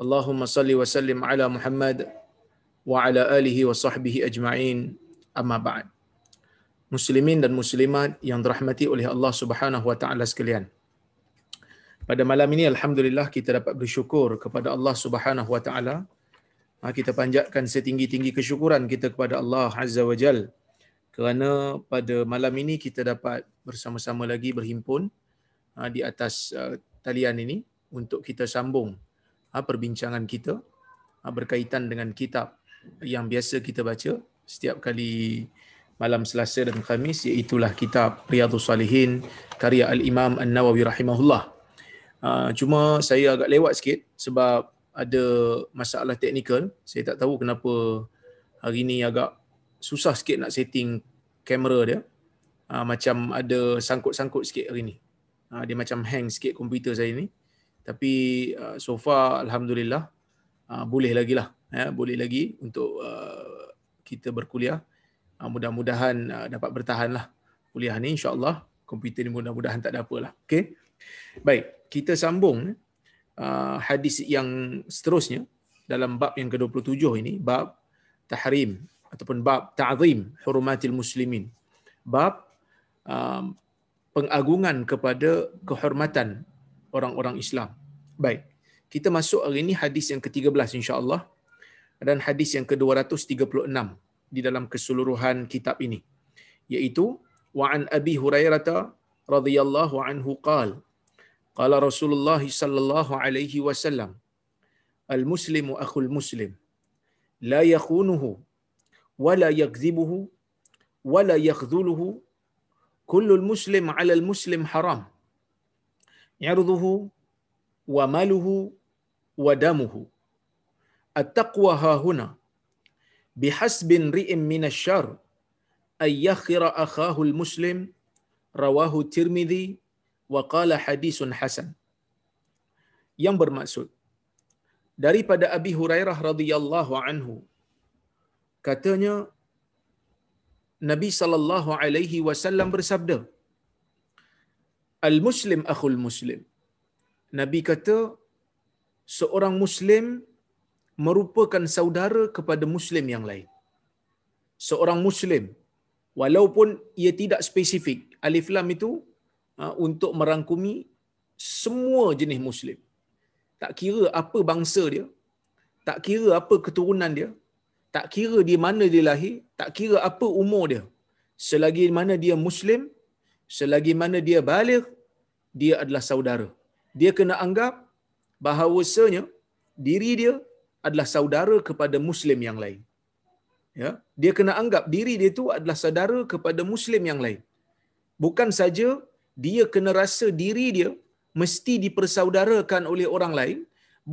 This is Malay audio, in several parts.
Allahumma salli wa sallim ala Muhammad wa ala alihi wa sahbihi ajma'in. Amma بعد Muslimin dan Muslimat yang dirahmati oleh Allah Subhanahu Wa Taala sekalian. Pada malam ini, Alhamdulillah kita dapat bersyukur kepada Allah Subhanahu Wa Taala. Ha, kita panjatkan setinggi-tinggi kesyukuran kita kepada Allah Azza wa Jal kerana pada malam ini kita dapat bersama-sama lagi berhimpun ha, di atas uh, talian ini untuk kita sambung perbincangan kita berkaitan dengan kitab yang biasa kita baca setiap kali malam Selasa dan Khamis iaitulah kitab Riyadhus Salihin karya Al-Imam An-Nawawi rahimahullah. Uh, cuma saya agak lewat sikit sebab ada masalah teknikal. Saya tak tahu kenapa hari ni agak susah sikit nak setting kamera dia. Macam ada sangkut-sangkut sikit hari ni. Dia macam hang sikit komputer saya ni. Tapi uh, so far Alhamdulillah uh, boleh lagi lah. Ya, boleh lagi untuk uh, kita berkuliah. Ah, mudah-mudahan ah, dapat bertahan lah kuliah ni insyaAllah komputer ni mudah-mudahan tak ada apa lah okay? baik kita sambung uh, hadis yang seterusnya dalam bab yang ke-27 ini bab tahrim ataupun bab ta'zim hurumatil muslimin bab uh, pengagungan kepada kehormatan orang-orang Islam baik. Kita masuk hari ini hadis yang ke-13 insyaAllah dan hadis yang ke-236 di dalam keseluruhan kitab ini. Yaitu wa an abi hurairah radhiyallahu anhu qala qala rasulullah sallallahu alaihi wasallam al muslimu akhul muslim la yakhunuhu wa la yakdhibuhu wa la yakhdhuluhu kullu al muslim ala al muslim haram yarduhu wa maluhu wa damuhu. At-taqwa hahuna bihasbin ri'im minasyar ayyakhira akhahu al-muslim rawahu tirmidhi wa qala hadisun hasan. Yang bermaksud, daripada Abi Hurairah radhiyallahu anhu, katanya, Nabi sallallahu alaihi wasallam bersabda, Al-Muslim akhul Muslim. Nabi kata seorang muslim merupakan saudara kepada muslim yang lain. Seorang muslim walaupun ia tidak spesifik alif lam itu uh, untuk merangkumi semua jenis muslim. Tak kira apa bangsa dia, tak kira apa keturunan dia, tak kira di mana dia lahir, tak kira apa umur dia. Selagi mana dia muslim, selagi mana dia balik, dia adalah saudara. Dia kena anggap bahawasanya diri dia adalah saudara kepada muslim yang lain. Ya, dia kena anggap diri dia itu adalah saudara kepada muslim yang lain. Bukan saja dia kena rasa diri dia mesti dipersaudarakan oleh orang lain,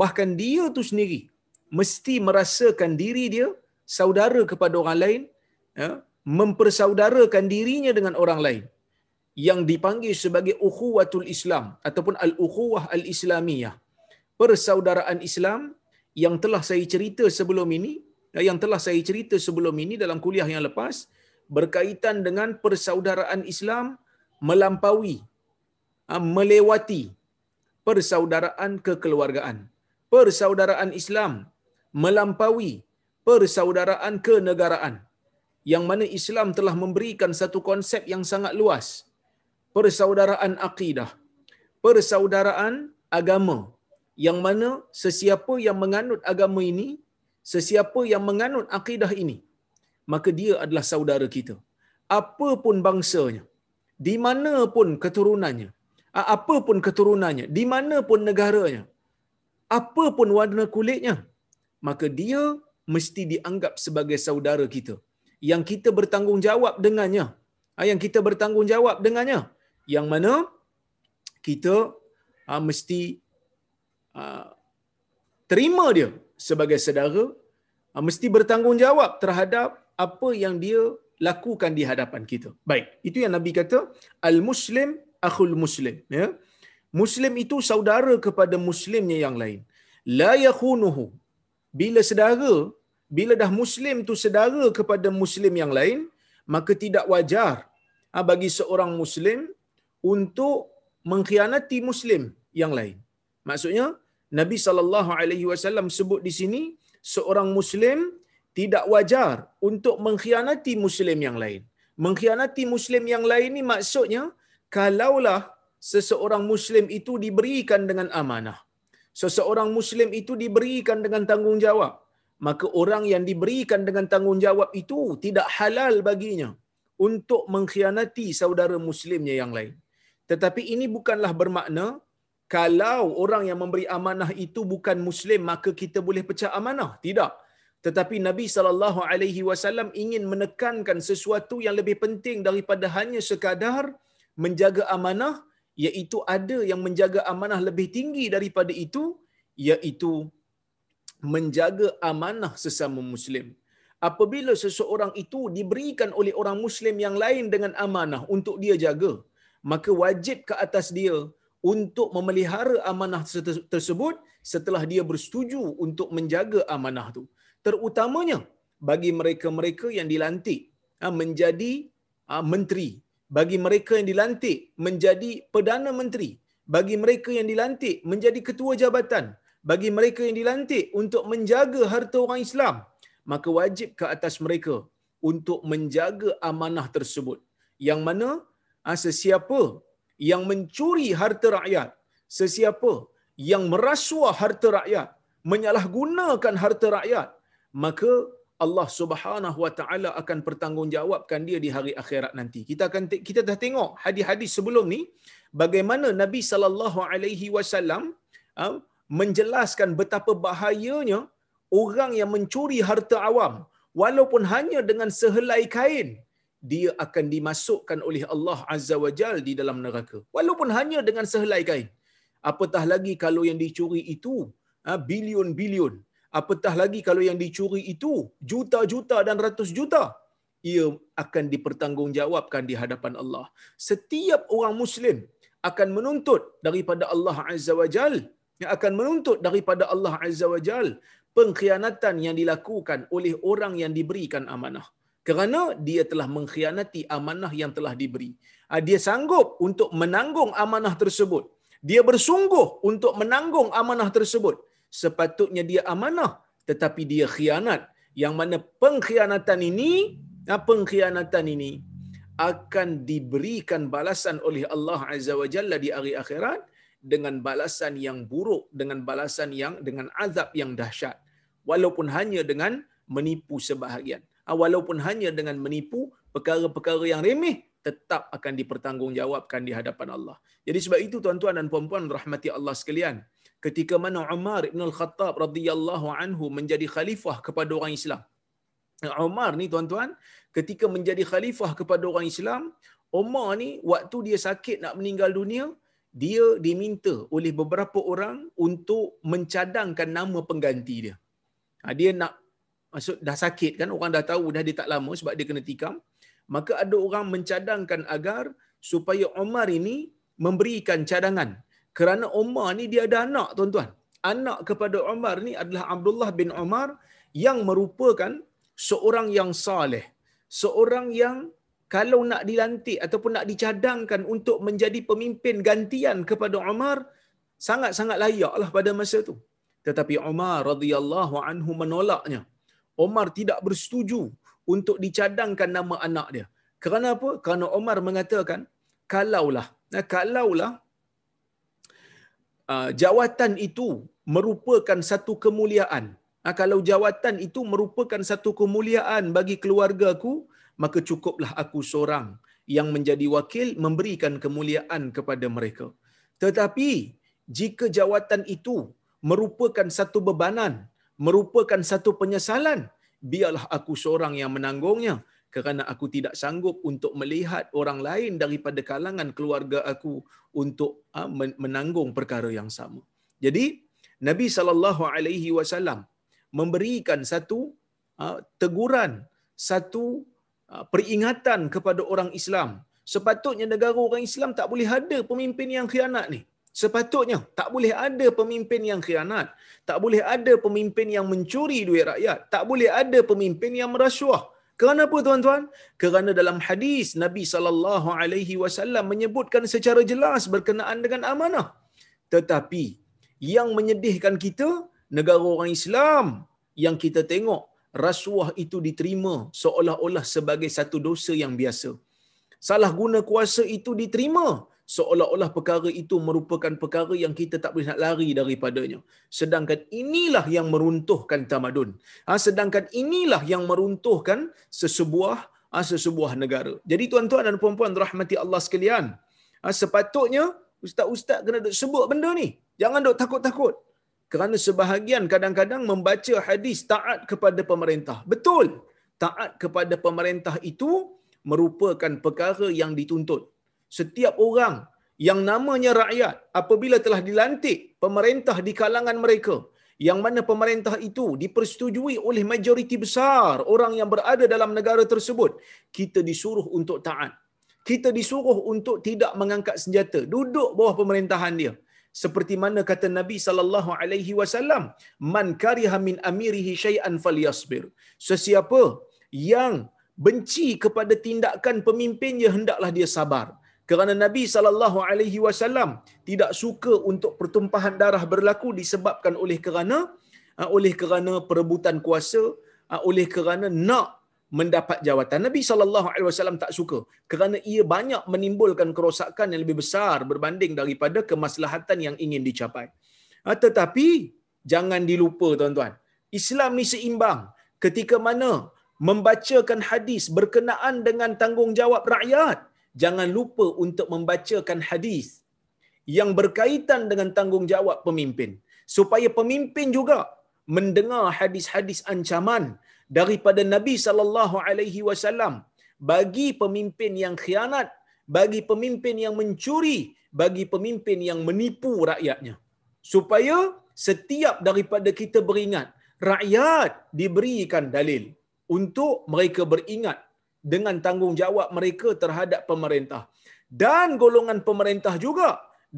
bahkan dia tu sendiri mesti merasakan diri dia saudara kepada orang lain, ya, mempersaudarakan dirinya dengan orang lain yang dipanggil sebagai ukhuwatul Islam ataupun al-ukhuwah al-islamiyah. Persaudaraan Islam yang telah saya cerita sebelum ini, yang telah saya cerita sebelum ini dalam kuliah yang lepas, berkaitan dengan persaudaraan Islam melampaui, ha, melewati persaudaraan kekeluargaan. Persaudaraan Islam melampaui persaudaraan kenegaraan. Yang mana Islam telah memberikan satu konsep yang sangat luas. Persaudaraan akidah, persaudaraan agama, yang mana sesiapa yang menganut agama ini, sesiapa yang menganut akidah ini, maka dia adalah saudara kita. Apapun bangsanya, di mana pun keturunannya, apapun keturunannya, di mana pun negaranya, apapun warna kulitnya, maka dia mesti dianggap sebagai saudara kita. Yang kita bertanggungjawab dengannya. Yang kita bertanggungjawab dengannya. Yang mana kita mesti Ah, terima dia sebagai saudara ah, mesti bertanggungjawab terhadap apa yang dia lakukan di hadapan kita. Baik, itu yang Nabi kata al-muslim akhul muslim, ya. Muslim itu saudara kepada muslimnya yang lain. La yakhunuhu. Bila saudara, bila dah muslim tu saudara kepada muslim yang lain, maka tidak wajar bagi seorang muslim untuk mengkhianati muslim yang lain. Maksudnya Nabi sallallahu alaihi wasallam sebut di sini seorang muslim tidak wajar untuk mengkhianati muslim yang lain. Mengkhianati muslim yang lain ni maksudnya kalaulah seseorang muslim itu diberikan dengan amanah. Seseorang muslim itu diberikan dengan tanggungjawab. Maka orang yang diberikan dengan tanggungjawab itu tidak halal baginya untuk mengkhianati saudara muslimnya yang lain. Tetapi ini bukanlah bermakna kalau orang yang memberi amanah itu bukan muslim maka kita boleh pecah amanah. Tidak. Tetapi Nabi sallallahu alaihi wasallam ingin menekankan sesuatu yang lebih penting daripada hanya sekadar menjaga amanah iaitu ada yang menjaga amanah lebih tinggi daripada itu iaitu menjaga amanah sesama muslim. Apabila seseorang itu diberikan oleh orang muslim yang lain dengan amanah untuk dia jaga, maka wajib ke atas dia untuk memelihara amanah tersebut setelah dia bersetuju untuk menjaga amanah itu. Terutamanya bagi mereka-mereka yang dilantik ha, menjadi ha, menteri, bagi mereka yang dilantik menjadi perdana menteri, bagi mereka yang dilantik menjadi ketua jabatan, bagi mereka yang dilantik untuk menjaga harta orang Islam, maka wajib ke atas mereka untuk menjaga amanah tersebut. Yang mana sesiapa yang mencuri harta rakyat, sesiapa yang merasuah harta rakyat, menyalahgunakan harta rakyat, maka Allah Subhanahu Wa Taala akan pertanggungjawabkan dia di hari akhirat nanti. Kita akan kita dah tengok hadis-hadis sebelum ni bagaimana Nabi sallallahu alaihi wasallam ah, menjelaskan betapa bahayanya orang yang mencuri harta awam walaupun hanya dengan sehelai kain dia akan dimasukkan oleh Allah Azza wa Jal di dalam neraka. Walaupun hanya dengan sehelai kain. Apatah lagi kalau yang dicuri itu ha, bilion-bilion. Apatah lagi kalau yang dicuri itu juta-juta dan ratus juta. Ia akan dipertanggungjawabkan di hadapan Allah. Setiap orang Muslim akan menuntut daripada Allah Azza wa Jal. Yang akan menuntut daripada Allah Azza wa Jal pengkhianatan yang dilakukan oleh orang yang diberikan amanah kerana dia telah mengkhianati amanah yang telah diberi. Ah, dia sanggup untuk menanggung amanah tersebut. Dia bersungguh untuk menanggung amanah tersebut. Sepatutnya dia amanah tetapi dia khianat. Yang mana pengkhianatan ini, ah, pengkhianatan ini akan diberikan balasan oleh Allah Azza wa Jalla di hari akhirat dengan balasan yang buruk, dengan balasan yang dengan azab yang dahsyat. Walaupun hanya dengan menipu sebahagian. Ah, walaupun hanya dengan menipu perkara-perkara yang remeh tetap akan dipertanggungjawabkan di hadapan Allah. Jadi sebab itu tuan-tuan dan puan-puan rahmati Allah sekalian, ketika mana Umar bin Al-Khattab radhiyallahu anhu menjadi khalifah kepada orang Islam. Umar ni tuan-tuan, ketika menjadi khalifah kepada orang Islam, Umar ni waktu dia sakit nak meninggal dunia, dia diminta oleh beberapa orang untuk mencadangkan nama pengganti dia. Ha, dia nak maksud dah sakit kan? Orang dah tahu dah dia tak lama sebab dia kena tikam. Maka ada orang mencadangkan agar supaya Umar ini memberikan cadangan. Kerana Umar ni dia ada anak tuan-tuan. Anak kepada Umar ni adalah Abdullah bin Umar yang merupakan seorang yang saleh. Seorang yang kalau nak dilantik ataupun nak dicadangkan untuk menjadi pemimpin gantian kepada Umar sangat-sangat layaklah pada masa itu tetapi Umar radhiyallahu anhu menolaknya Omar tidak bersetuju untuk dicadangkan nama anak dia. Kerana apa? Kerana Omar mengatakan, kalaulah, kalaulah uh, jawatan itu merupakan satu kemuliaan, kalau jawatan itu merupakan satu kemuliaan bagi keluargaku, maka cukuplah aku seorang yang menjadi wakil memberikan kemuliaan kepada mereka. Tetapi jika jawatan itu merupakan satu bebanan, merupakan satu penyesalan, biarlah aku seorang yang menanggungnya kerana aku tidak sanggup untuk melihat orang lain daripada kalangan keluarga aku untuk ah, menanggung perkara yang sama. Jadi Nabi sallallahu alaihi wasallam memberikan satu uh, teguran, satu uh, peringatan kepada orang Islam. Sepatutnya negara orang Islam tak boleh ada pemimpin yang khianat ni. Sepatutnya tak boleh ada pemimpin yang khianat. Tak boleh ada pemimpin yang mencuri duit rakyat. Tak boleh ada pemimpin yang merasuah. Kerana apa tuan-tuan? Kerana dalam hadis Nabi sallallahu alaihi wasallam menyebutkan secara jelas berkenaan dengan amanah. Tetapi yang menyedihkan kita negara orang Islam yang kita tengok rasuah itu diterima seolah-olah sebagai satu dosa yang biasa. Salah guna kuasa itu diterima seolah-olah perkara itu merupakan perkara yang kita tak boleh nak lari daripadanya. Sedangkan inilah yang meruntuhkan tamadun. Ha, sedangkan inilah yang meruntuhkan sesebuah ha, sesebuah negara. Jadi tuan-tuan dan puan-puan rahmati Allah sekalian, ha, sepatutnya ustaz-ustaz kena duk sebut benda ni. Jangan duk takut-takut. Kerana sebahagian kadang-kadang membaca hadis taat kepada pemerintah. Betul. Taat kepada pemerintah itu merupakan perkara yang dituntut setiap orang yang namanya rakyat apabila telah dilantik pemerintah di kalangan mereka yang mana pemerintah itu dipersetujui oleh majoriti besar orang yang berada dalam negara tersebut kita disuruh untuk taat. Kita disuruh untuk tidak mengangkat senjata duduk bawah pemerintahan dia. Seperti mana kata Nabi sallallahu alaihi wasallam man kariha min amirihi syai'an falyasbir. Sesiapa yang benci kepada tindakan pemimpinnya hendaklah dia sabar kerana Nabi sallallahu alaihi wasallam tidak suka untuk pertumpahan darah berlaku disebabkan oleh kerana ah, oleh kerana perebutan kuasa ah, oleh kerana nak mendapat jawatan. Nabi sallallahu alaihi wasallam tak suka kerana ia banyak menimbulkan kerosakan yang lebih besar berbanding daripada kemaslahatan yang ingin dicapai. Ah, tetapi jangan dilupa tuan-tuan Islam ni seimbang. Ketika mana membacakan hadis berkenaan dengan tanggungjawab rakyat jangan lupa untuk membacakan hadis yang berkaitan dengan tanggungjawab pemimpin. Supaya pemimpin juga mendengar hadis-hadis ancaman daripada Nabi sallallahu alaihi wasallam. Bagi pemimpin yang khianat bagi pemimpin yang mencuri bagi pemimpin yang menipu rakyatnya. Supaya setiap daripada kita beringat rakyat diberikan dalil untuk mereka beringat dengan tanggungjawab mereka terhadap pemerintah. Dan golongan pemerintah juga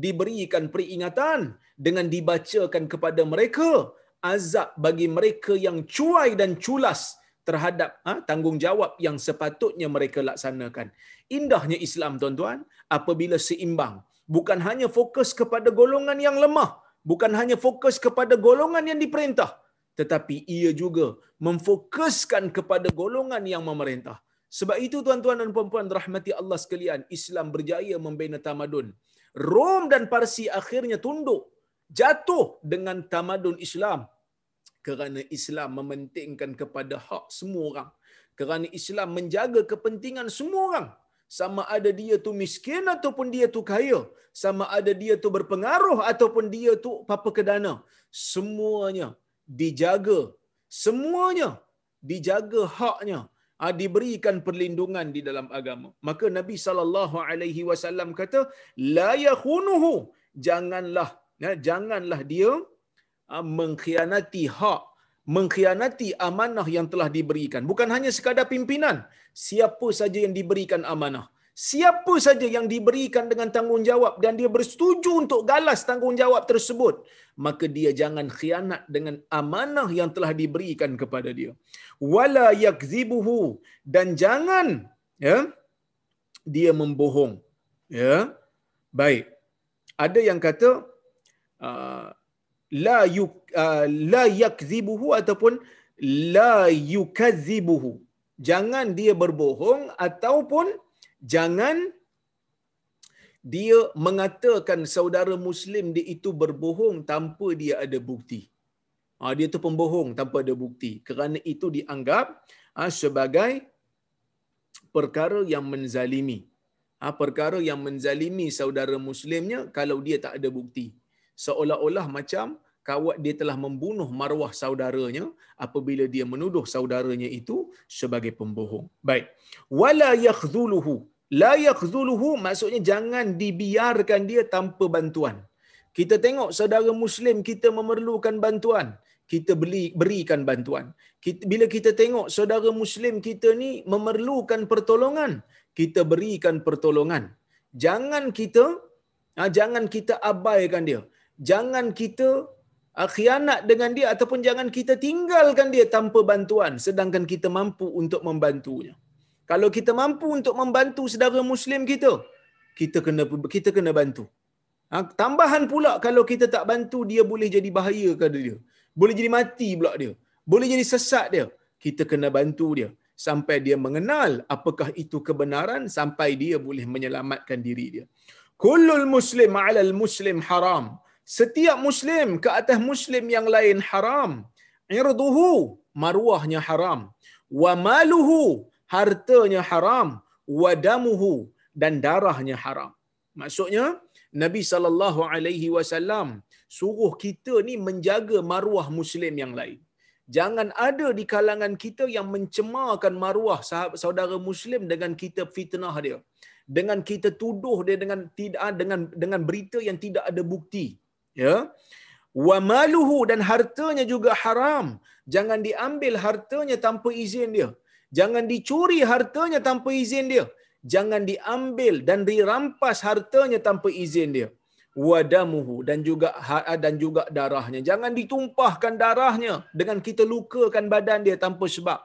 diberikan peringatan dengan dibacakan kepada mereka azab bagi mereka yang cuai dan culas terhadap ha, tanggungjawab yang sepatutnya mereka laksanakan. Indahnya Islam tuan-tuan apabila seimbang. Bukan hanya fokus kepada golongan yang lemah. Bukan hanya fokus kepada golongan yang diperintah. Tetapi ia juga memfokuskan kepada golongan yang memerintah. Sebab itu tuan-tuan dan puan-puan rahmati Allah sekalian, Islam berjaya membina tamadun. Rom dan Parsi akhirnya tunduk, jatuh dengan tamadun Islam. Kerana Islam mementingkan kepada hak semua orang. Kerana Islam menjaga kepentingan semua orang. Sama ada dia tu miskin ataupun dia tu kaya. Sama ada dia tu berpengaruh ataupun dia tu papa kedana. Semuanya dijaga. Semuanya dijaga haknya diberikan perlindungan di dalam agama. Maka Nabi sallallahu alaihi wasallam kata la yakhunuhu. Janganlah ya, janganlah dia ah, mengkhianati hak mengkhianati amanah yang telah diberikan. Bukan hanya sekadar pimpinan siapa saja yang diberikan amanah siapa saja yang diberikan dengan tanggungjawab dan dia bersetuju untuk galas tanggungjawab tersebut maka dia jangan khianat dengan amanah yang telah diberikan kepada dia. Wala yakzibuhu dan jangan ya dia membohong ya. Baik. Ada yang kata uh, la yuk, uh, la yakzibuhu ataupun la yukazibuhu jangan dia berbohong ataupun jangan dia mengatakan saudara muslim dia itu berbohong tanpa dia ada bukti. Ha, dia tu pembohong tanpa ada bukti. Kerana itu dianggap ha, sebagai perkara yang menzalimi. Ha, perkara yang menzalimi saudara muslimnya kalau dia tak ada bukti. Seolah-olah macam kawat dia telah membunuh maruah saudaranya apabila dia menuduh saudaranya itu sebagai pembohong. Baik. Wala yakhdhuluhu. La yakhdhuluhu maksudnya jangan dibiarkan dia tanpa bantuan. Kita tengok saudara muslim kita memerlukan bantuan. kita beli berikan bantuan. Kita, bila kita tengok saudara muslim kita ni memerlukan pertolongan, kita berikan pertolongan. Jangan kita ha, jangan kita abaikan dia. Jangan kita khianat dengan dia ataupun jangan kita tinggalkan dia tanpa bantuan sedangkan kita mampu untuk membantunya. Kalau kita mampu untuk membantu saudara muslim kita, kita kena kita kena bantu. Ha, tambahan pula kalau kita tak bantu dia boleh jadi bahaya kepada dia. Boleh jadi mati pula dia. Boleh jadi sesat dia. Kita kena bantu dia sampai dia mengenal apakah itu kebenaran sampai dia boleh menyelamatkan diri dia. Kullul muslim 'alal muslim haram. Setiap muslim ke atas muslim yang lain haram. Irduhu maruahnya haram. Wa maluhu hartanya haram. Wa damuhu dan darahnya haram. Maksudnya Nabi sallallahu alaihi wasallam suruh kita ni menjaga maruah muslim yang lain. Jangan ada di kalangan kita yang mencemarkan maruah saudara muslim dengan kita fitnah dia. Dengan kita tuduh dia dengan tidak dengan dengan berita yang tidak ada bukti. Ya. Wa maluhu dan hartanya juga haram. Jangan diambil hartanya tanpa izin dia. Jangan dicuri hartanya tanpa izin dia. Jangan diambil dan dirampas hartanya tanpa izin dia wadamuhu dan juga ha-, dan juga darahnya. Jangan ditumpahkan darahnya dengan kita lukakan badan dia tanpa sebab.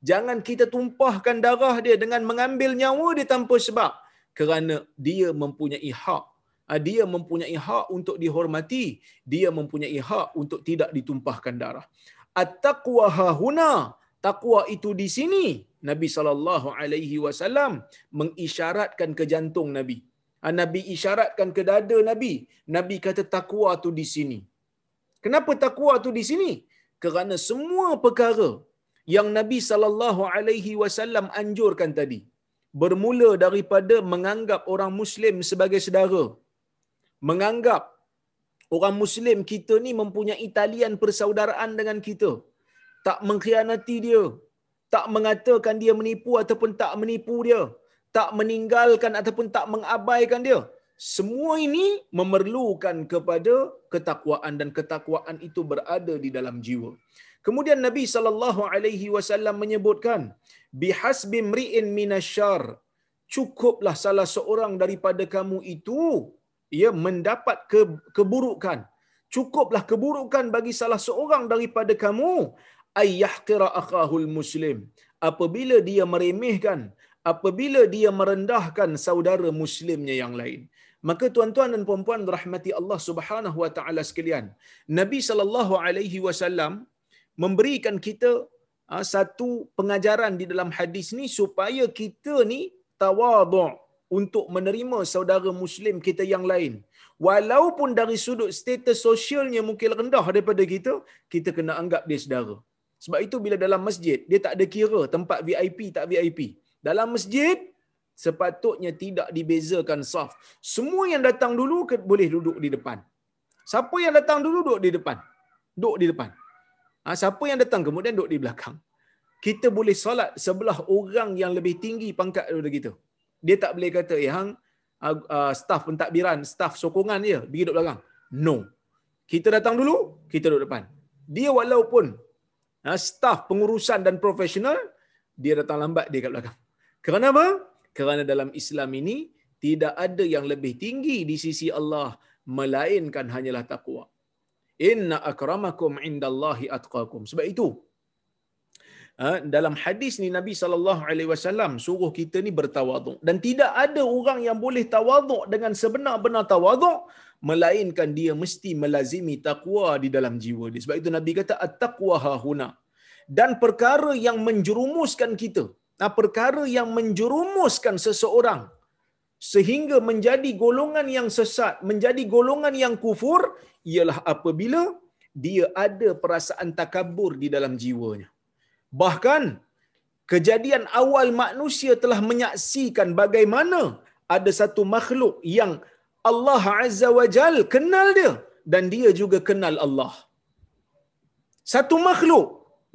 Jangan kita tumpahkan darah dia dengan mengambil nyawa dia tanpa sebab. Kerana dia mempunyai hak. Ha, dia mempunyai hak untuk dihormati. Dia mempunyai hak untuk tidak ditumpahkan darah. At-taqwa hahuna. Taqwa itu di sini. Nabi SAW mengisyaratkan ke jantung Nabi. Ah, Nabi isyaratkan ke dada Nabi. Nabi kata takwa tu di sini. Kenapa takwa tu di sini? Kerana semua perkara yang Nabi sallallahu alaihi wasallam anjurkan tadi bermula daripada menganggap orang muslim sebagai saudara. Menganggap orang muslim kita ni mempunyai talian persaudaraan dengan kita. Tak mengkhianati dia. Tak mengatakan dia menipu ataupun tak menipu dia tak meninggalkan ataupun tak mengabaikan dia. Semua ini memerlukan kepada ketakwaan dan ketakwaan itu berada di dalam jiwa. Kemudian Nabi sallallahu alaihi wasallam menyebutkan bihasbi mri'in minasyar cukuplah salah seorang daripada kamu itu ia mendapat ke, keburukan. Cukuplah keburukan bagi salah seorang daripada kamu. Ayyahqira akhahul muslim. Apabila dia meremehkan apabila dia merendahkan saudara muslimnya yang lain. Maka tuan-tuan dan puan-puan rahmati Allah Subhanahu wa taala sekalian, Nabi sallallahu alaihi wasallam memberikan kita ha, satu pengajaran di dalam hadis ni supaya kita ni tawadhu' untuk menerima saudara muslim kita yang lain. Walaupun dari sudut status sosialnya mungkin rendah daripada kita, kita kena anggap dia saudara. Sebab itu bila dalam masjid, dia tak ada kira tempat VIP tak VIP. Dalam masjid sepatutnya tidak dibezakan saf. Semua yang datang dulu boleh duduk di depan. Siapa yang datang dulu duduk di depan. Duduk di depan. Ha, siapa yang datang kemudian duduk di belakang. Kita boleh solat sebelah orang yang lebih tinggi pangkat daripada kita. Dia tak boleh kata, eh hang, uh, uh, staff pentadbiran, staff sokongan dia, pergi duduk belakang. No. Kita datang dulu, kita duduk depan. Dia walaupun uh, staff pengurusan dan profesional, dia datang lambat, dia kat belakang. Kerana apa? Kerana dalam Islam ini tidak ada yang lebih tinggi di sisi Allah melainkan hanyalah takwa. Inna akramakum indallahi atqakum. Sebab itu dalam hadis ni Nabi sallallahu alaihi wasallam suruh kita ni bertawaduk dan tidak ada orang yang boleh tawaduk dengan sebenar-benar tawaduk melainkan dia mesti melazimi takwa di dalam jiwa dia. Sebab itu Nabi kata at-taqwa hahuna. Dan perkara yang menjerumuskan kita nah, perkara yang menjerumuskan seseorang sehingga menjadi golongan yang sesat, menjadi golongan yang kufur ialah apabila dia ada perasaan takabur di dalam jiwanya. Bahkan kejadian awal manusia telah menyaksikan bagaimana ada satu makhluk yang Allah Azza wa Jal kenal dia dan dia juga kenal Allah. Satu makhluk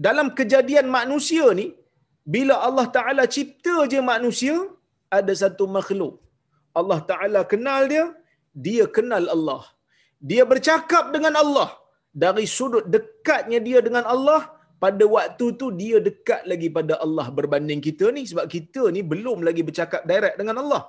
dalam kejadian manusia ni bila Allah Ta'ala cipta je manusia, ada satu makhluk. Allah Ta'ala kenal dia, dia kenal Allah. Dia bercakap dengan Allah. dari sudut dekatnya dia dengan Allah pada waktu tu dia dekat lagi pada Allah berbanding kita ni sebab kita ni belum lagi bercakap direct dengan Allah.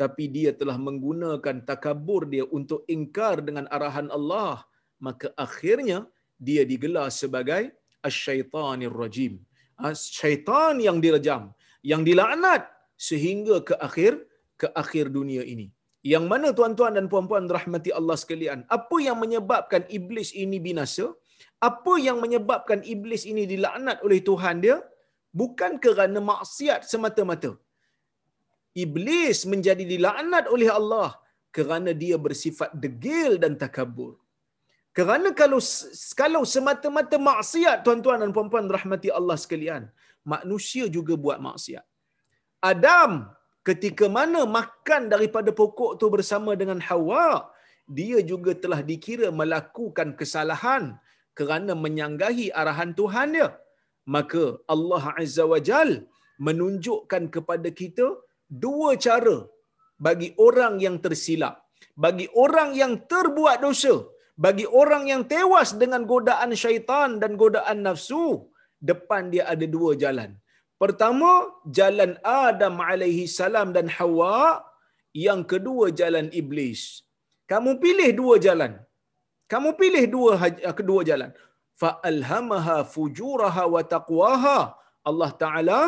Tapi dia telah menggunakan takabur dia untuk ingkar dengan arahan Allah maka akhirnya dia digelar sebagai asyaitanir rajim. Ah, syaitan yang direjam yang dilaknat sehingga ke akhir ke akhir dunia ini. Yang mana tuan-tuan dan puan-puan rahmati Allah sekalian apa yang menyebabkan iblis ini binasa apa yang menyebabkan iblis ini dilaknat oleh Tuhan dia? Bukan kerana maksiat semata-mata. Iblis menjadi dilaknat oleh Allah kerana dia bersifat degil dan takabur kerana kalau kalau semata-mata maksiat tuan-tuan dan puan-puan rahmati Allah sekalian manusia juga buat maksiat. Adam ketika mana makan daripada pokok tu bersama dengan Hawa dia juga telah dikira melakukan kesalahan kerana menyanggahi arahan Tuhan dia. Maka Allah Azza wa Jal menunjukkan kepada kita dua cara bagi orang yang tersilap bagi orang yang terbuat dosa bagi orang yang tewas dengan godaan syaitan dan godaan nafsu. Depan dia ada dua jalan. Pertama jalan Adam alaihi salam dan Hawa. Yang kedua jalan iblis. Kamu pilih dua jalan kamu pilih dua kedua jalan. Fa alhamaha fujuraha wa taqwaha. Allah taala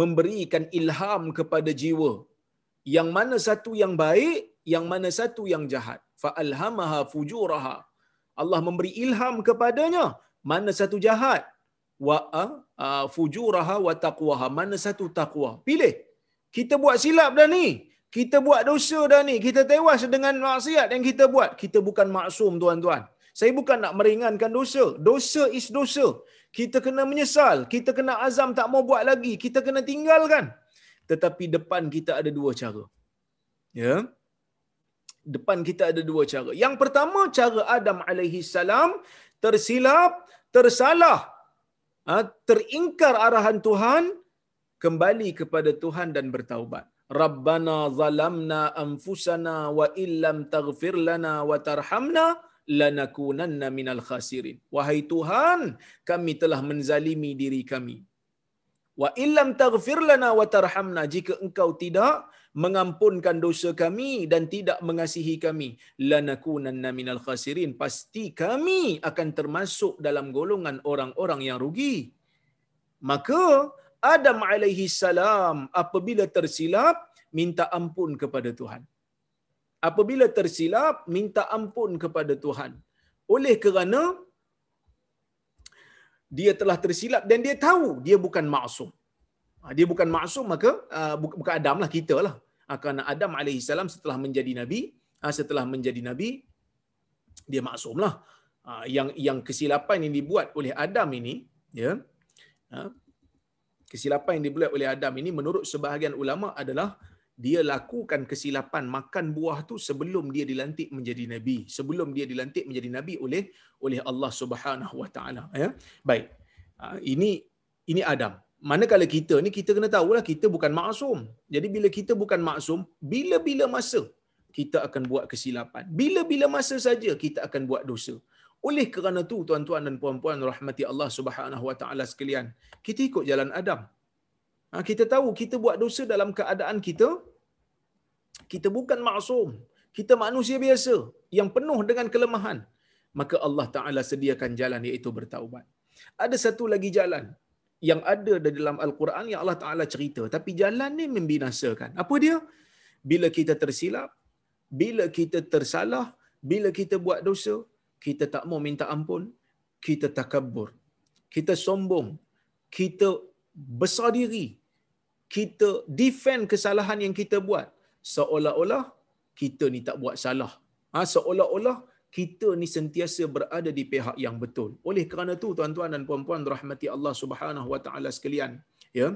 memberikan ilham kepada jiwa. Yang mana satu yang baik yang mana satu yang jahat. Fa alhamaha fujuraha. Allah memberi ilham kepadanya. Mana satu jahat? Wa uh, fujuraha wa taqwaha. Mana satu takwa pilih. Kita buat silap dah ni kita buat dosa dah ni kita tewas dengan maksiat yang kita buat. Kita bukan maksum tuan-tuan. Saya bukan nak meringankan dosa. Dosa is dosa. Kita kena menyesal. Kita kena azam tak mau buat lagi. Kita kena tinggalkan. Tetapi depan kita ada dua cara. Ya? Depan kita ada dua cara. Yang pertama cara Adam alaihi salam tersilap tersalah ha, teringkar arahan Tuhan kembali kepada Tuhan dan bertaubat Rabbana zalamna anfusana wa illam taghfir lana wa tarhamna lanakunanna minal khasirin. Wahai Tuhan, kami telah menzalimi diri kami. Wa illam taghfir lana wa tarhamna jika engkau tidak mengampunkan dosa kami dan tidak mengasihi kami lanakunanna minal khasirin pasti kami akan termasuk dalam golongan orang-orang yang rugi maka Adam alaihi salam apabila tersilap minta ampun kepada Tuhan. Apabila tersilap minta ampun kepada Tuhan. Oleh kerana dia telah tersilap dan dia tahu dia bukan maksum. Ha, dia bukan maksum maka uh, bukan Adam lah kita lah. Ha, kerana Adam AS setelah menjadi Nabi ha, setelah menjadi Nabi dia maksum lah. Yang yang kesilapan yang dibuat oleh Adam ini ya kesilapan yang dibuat oleh Adam ini menurut sebahagian ulama adalah dia lakukan kesilapan makan buah tu sebelum dia dilantik menjadi nabi sebelum dia dilantik menjadi nabi oleh oleh Allah Subhanahu wa taala ya. Baik. Ah, ini ini Adam. Manakala kita ni kita kena tahulah kita bukan maksum. Jadi bila kita bukan maksum bila-bila masa kita akan buat kesilapan. Bila-bila masa saja kita akan buat dosa oleh kerana tu tuan-tuan dan puan-puan rahmati Allah Subhanahu wa taala sekalian kita ikut jalan Adam Ha, kita tahu kita buat dosa dalam keadaan kita kita bukan maksum. Kita manusia biasa yang penuh dengan kelemahan. Maka Allah Ta'ala sediakan jalan iaitu bertaubat. Ada satu lagi jalan yang ada di dalam Al-Quran yang Allah Ta'ala cerita. Tapi jalan ni membinasakan. Apa dia? Bila kita tersilap, bila kita tersalah, bila kita buat dosa, kita tak mau minta ampun, kita takabur, kita sombong, kita besar diri, kita defend kesalahan yang kita buat seolah-olah kita ni tak buat salah. Ha, seolah-olah kita ni sentiasa berada di pihak yang betul. Oleh kerana tu tuan-tuan dan puan-puan rahmati Allah Subhanahu wa taala sekalian, ya.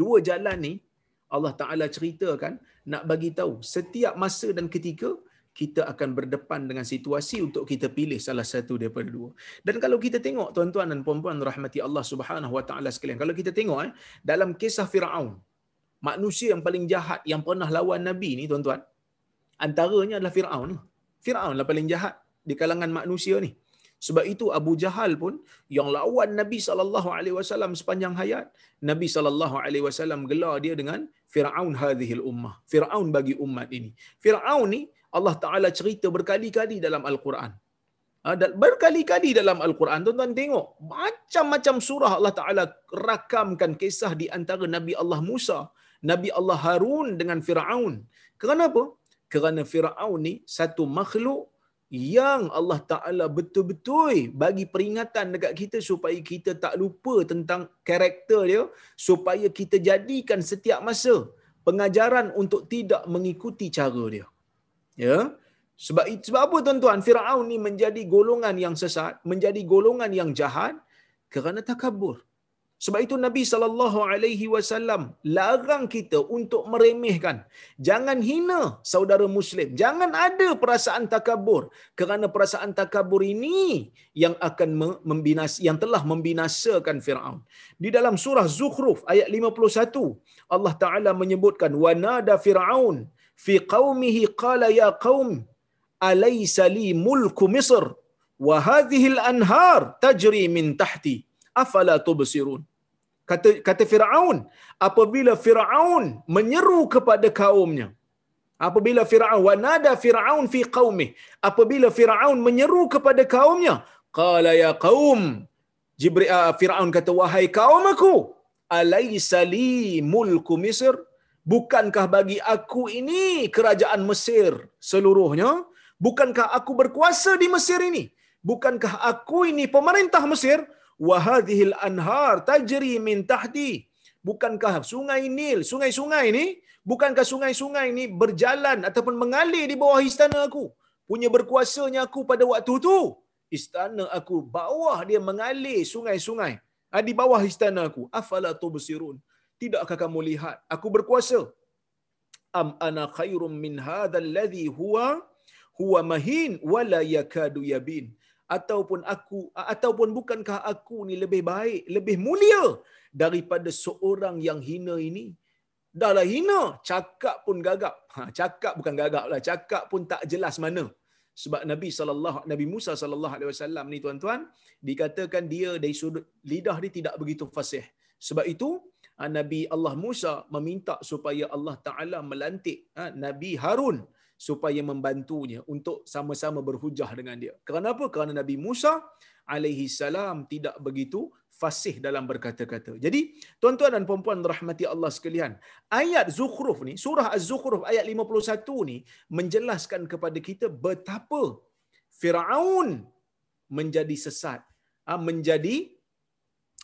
Dua jalan ni Allah Taala ceritakan nak bagi tahu setiap masa dan ketika kita akan berdepan dengan situasi untuk kita pilih salah satu daripada dua. Dan kalau kita tengok tuan-tuan dan puan-puan rahmati Allah Subhanahu wa taala sekalian, kalau kita tengok eh dalam kisah Firaun, manusia yang paling jahat yang pernah lawan nabi ni tuan-tuan, antaranya adalah Firaun. Firaun lah paling jahat. di kalangan manusia ni. Sebab itu Abu Jahal pun yang lawan Nabi sallallahu alaihi wasallam sepanjang hayat, Nabi sallallahu alaihi wasallam gelar dia dengan Firaun hadhil ummah. Firaun bagi umat ini. Firaun ni Allah Taala cerita berkali-kali dalam Al-Quran. Ha, berkali-kali dalam Al-Quran. Tuan-tuan tengok. Macam-macam surah Allah Ta'ala rakamkan kisah di antara Nabi Allah Musa, Nabi Allah Harun dengan Fir'aun. Kenapa? Kerana Fir'aun ni satu makhluk yang Allah Ta'ala betul-betul bagi peringatan dekat kita supaya kita tak lupa tentang karakter dia, supaya kita jadikan setiap masa pengajaran untuk tidak mengikuti cara dia. Ya. Sebab sebab apa tuan-tuan? Firaun ni menjadi golongan yang sesat, menjadi golongan yang jahat kerana takabur. Sebab itu Nabi sallallahu alaihi wasallam larang kita untuk meremehkan. Jangan hina saudara muslim. Jangan ada perasaan takabur kerana perasaan takabur ini yang akan membinas yang telah membinasakan Firaun. Di dalam surah Zukhruf ayat 51 Allah Taala menyebutkan wanada Firaun fi qaumihi qala ya qaum alaysa li mulku misr wa hadhihi al-anhar tajri min tahti afala tubsirun? Kata kata Firaun apabila Firaun menyeru kepada kaumnya apabila Firaun wa nada Firaun fi qaumih apabila Firaun menyeru kepada kaumnya qala ya qaum Jibril uh, Firaun kata wahai kaumku alaysa li mulku misr bukankah bagi aku ini kerajaan Mesir seluruhnya? Bukankah aku berkuasa di Mesir ini? Bukankah aku ini pemerintah Mesir? Wa hadhil anhar tajri min tahti. Bukankah sungai Nil sungai-sungai ini? Bukankah sungai-sungai ini berjalan ataupun mengalir di bawah istana aku? Punya berkuasanya aku pada waktu itu istana aku bawah dia mengalir sungai-sungai ah, di bawah istana aku. Afala tubsirun tidakkah kamu lihat? Aku berkuasa. Am ana khairum min hadzal ladzi huwa huwa mahin wala yakadu yabin. Ataupun aku ataupun bukankah aku ni lebih baik lebih mulia daripada seorang yang hina ini? Dahlah hina. Cakap pun gagap. Ha cakap bukan gagap lah. Cakap pun tak jelas mana. Sebab Nabi sallallahu Nabi Musa sallallahu alaihi wasallam ni tuan-tuan dikatakan dia dari sudut lidah dia tidak begitu fasih sebab itu ha, Nabi Allah Musa meminta supaya Allah Taala melantik ha, Nabi Harun supaya membantunya untuk sama-sama berhujah dengan dia. Kerana apa? Kerana Nabi Musa alaihi salam tidak begitu fasih dalam berkata-kata. Jadi, tuan-tuan dan puan-puan rahmati Allah sekalian, ayat Zukhruf ni, surah Az-Zukhruf ayat 51 ni menjelaskan kepada kita betapa Firaun menjadi sesat, ah, menjadi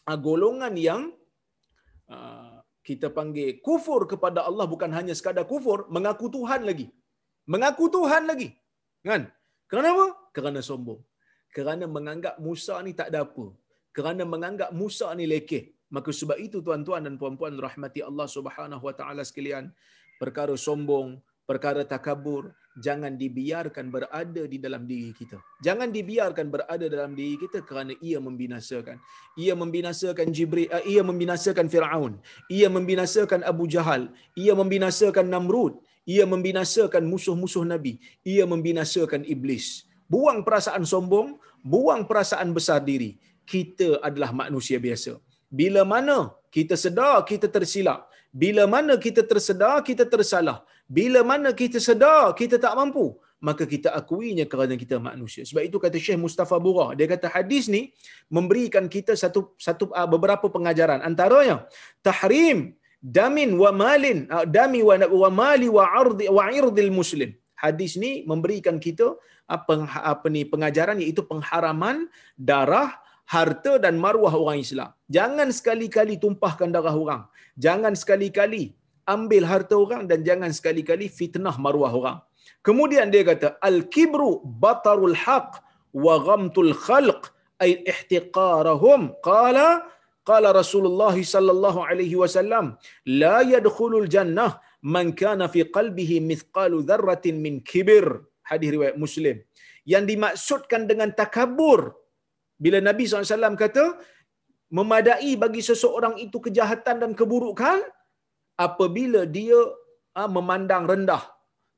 ah, golongan yang ah, kita panggil kufur kepada Allah bukan hanya sekadar kufur, mengaku Tuhan lagi mengaku Tuhan lagi. Kan? Kenapa? Kerana sombong. Kerana menganggap Musa ni tak ada apa. Kerana menganggap Musa ni lekeh. Maka sebab itu tuan-tuan dan puan-puan rahmati Allah Subhanahu wa taala sekalian, perkara sombong, perkara takabur jangan dibiarkan berada di dalam diri kita. Jangan dibiarkan berada dalam diri kita kerana ia membinasakan. Ia membinasakan Jibril, uh, ia membinasakan Firaun, ia membinasakan Abu Jahal, ia membinasakan Namrud, ia membinasakan musuh-musuh Nabi, ia membinasakan iblis. Buang perasaan sombong, buang perasaan besar diri. Kita adalah manusia biasa. Bila mana kita sedar kita tersilap, bila mana kita tersedar kita tersalah, bila mana kita sedar kita tak mampu, maka kita akuinya kerana kita manusia. Sebab itu kata Syekh Mustafa Bura, dia kata hadis ni memberikan kita satu satu uh, beberapa pengajaran. Antaranya tahrim damin wa malin uh, dami wa, wa mali wa ardi wa irdil muslim hadis ni memberikan kita apa apa ni pengajaran iaitu pengharaman darah harta dan maruah orang Islam jangan sekali-kali tumpahkan darah orang jangan sekali-kali ambil harta orang dan jangan sekali-kali fitnah maruah orang kemudian dia kata al kibru batarul haq wa ghamtul khalq ay ihtiqarahum qala Qala Rasulullah sallallahu alaihi wasallam, la yadkhulul jannah man kana fi qalbihi mithqalu dzarratin min kibir. Hadis riwayat Muslim. Yang dimaksudkan dengan takabur bila Nabi SAW kata memadai bagi seseorang itu kejahatan dan keburukan apabila dia ha, memandang rendah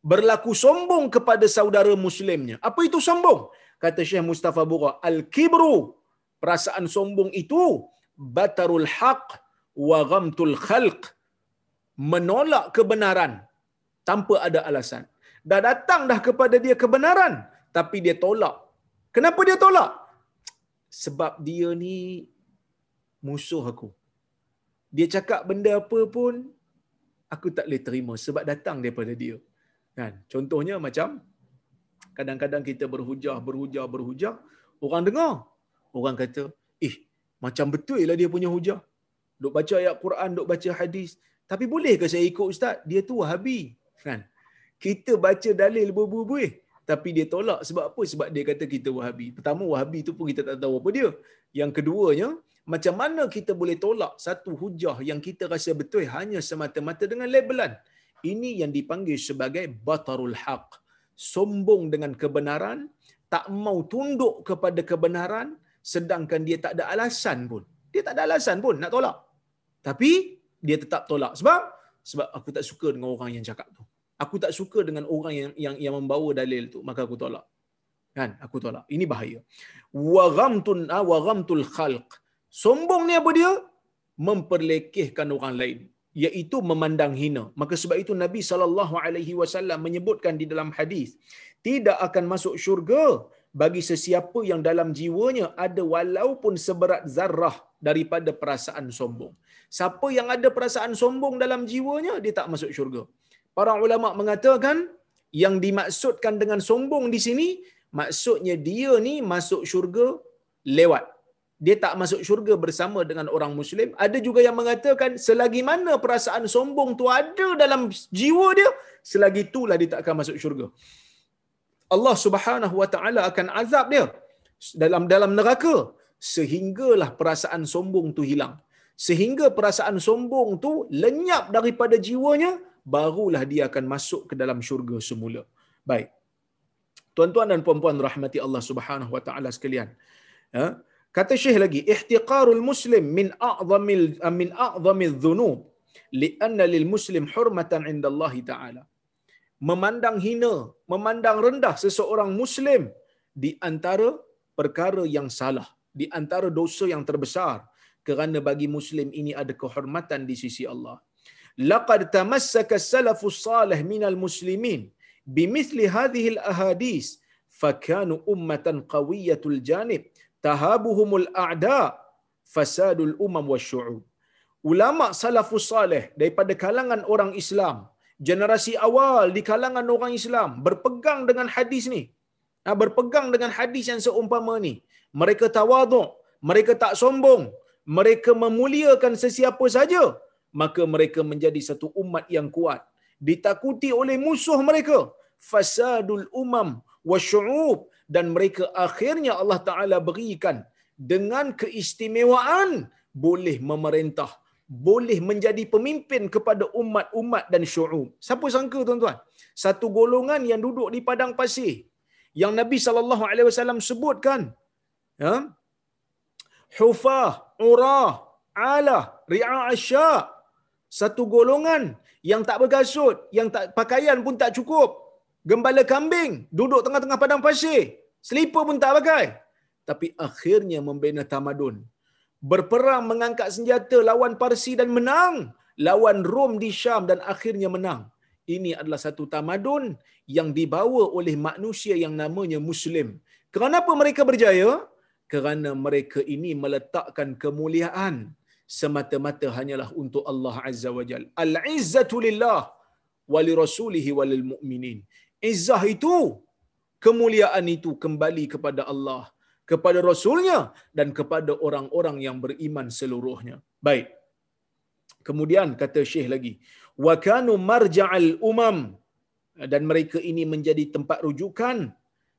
berlaku sombong kepada saudara muslimnya. Apa itu sombong? kata Syekh Mustafa Bura al-kibru perasaan sombong itu batarul haq wa ghamtul khalq menolak kebenaran tanpa ada alasan dah datang dah kepada dia kebenaran tapi dia tolak kenapa dia tolak sebab dia ni musuh aku dia cakap benda apa pun aku tak boleh terima sebab datang daripada dia. Kan? Contohnya macam kadang-kadang kita berhujah berhujah berhujah orang dengar. Orang kata eh macam betul lah dia punya hujah. Duk baca ayat Quran duk baca hadis. Tapi boleh ke saya ikut ustaz? Dia tu wahabi. Kan? Kita baca dalil berbuih tapi dia tolak sebab apa? Sebab dia kata kita wahabi. Pertama wahabi tu pun kita tak tahu apa dia. Yang keduanya macam mana kita boleh tolak satu hujah yang kita rasa betul hanya semata-mata dengan labelan? Ini yang dipanggil sebagai batarul haq. Sombong dengan kebenaran tak mau tunduk kepada kebenaran sedangkan dia tak ada alasan pun. Dia tak ada alasan pun nak tolak. Tapi dia tetap tolak. Sebab sebab aku tak suka dengan orang yang cakap tu. Aku tak suka dengan orang yang yang yang membawa dalil tu maka aku tolak. Kan? Aku tolak. Ini bahaya. Wa ghamtun ah, wa ghamtul khalq sombong ni apa dia memperlekehkan orang lain iaitu memandang hina maka sebab itu Nabi sallallahu alaihi wasallam menyebutkan di dalam hadis tidak akan masuk syurga bagi sesiapa yang dalam jiwanya ada walaupun seberat zarrah daripada perasaan sombong. Siapa yang ada perasaan sombong dalam jiwanya, dia tak masuk syurga. Para ulama mengatakan yang dimaksudkan dengan sombong di sini, maksudnya dia ni masuk syurga lewat. Dia tak masuk syurga bersama dengan orang Muslim. Ada juga yang mengatakan selagi mana perasaan sombong tu ada dalam jiwa dia, selagi itulah dia tak akan masuk syurga. Allah Subhanahu Wa Taala akan azab dia dalam dalam neraka sehinggalah perasaan sombong tu hilang. Sehingga perasaan sombong tu lenyap daripada jiwanya, barulah dia akan masuk ke dalam syurga semula. Baik. Tuan-tuan dan puan-puan rahmati Allah Subhanahu Wa Taala sekalian. Ya. Kata Syekh lagi, ihtiqarul muslim min a'zamil min a'zamil dhunub li'anna lil muslim hurmatan 'inda Allah Ta'ala memandang hina, memandang rendah seseorang Muslim di antara perkara yang salah, di antara dosa yang terbesar kerana bagi Muslim ini ada kehormatan di sisi Allah. Laqad tamassaka salafus salih minal muslimin bimithli hadhihi al-ahadith fakanu ummatan qawiyatul janib tahabuhumul a'da fasadul umam wasyu'ub. Ulama salafus salih daripada kalangan orang Islam generasi awal di kalangan orang Islam berpegang dengan hadis ni. Ha, berpegang dengan hadis yang seumpama ni. Mereka tawaduk, mereka tak sombong, mereka memuliakan sesiapa saja, maka mereka menjadi satu umat yang kuat. Ditakuti oleh musuh mereka. Fasadul umam wa syu'ub. Dan mereka akhirnya Allah Ta'ala berikan dengan keistimewaan boleh memerintah boleh menjadi pemimpin kepada umat-umat dan syu'ub. Siapa sangka tuan-tuan? Satu golongan yang duduk di padang pasir yang Nabi sallallahu alaihi wasallam sebutkan ya hufah urah ala ri'a asya satu golongan yang tak bergasut yang tak pakaian pun tak cukup gembala kambing duduk tengah-tengah padang pasir selipar pun tak pakai tapi akhirnya membina tamadun berperang mengangkat senjata lawan Parsi dan menang, lawan Rom di Syam dan akhirnya menang. Ini adalah satu tamadun yang dibawa oleh manusia yang namanya Muslim. Kenapa mereka berjaya? Kerana mereka ini meletakkan kemuliaan semata-mata hanyalah untuk Allah Azza wa Jal. Al-izzatu lillah wa li rasulihi wa lil mu'minin. Izzah itu, kemuliaan itu kembali kepada Allah kepada rasulnya dan kepada orang-orang yang beriman seluruhnya. Baik. Kemudian kata Syekh lagi, wa kanu marja'al umam dan mereka ini menjadi tempat rujukan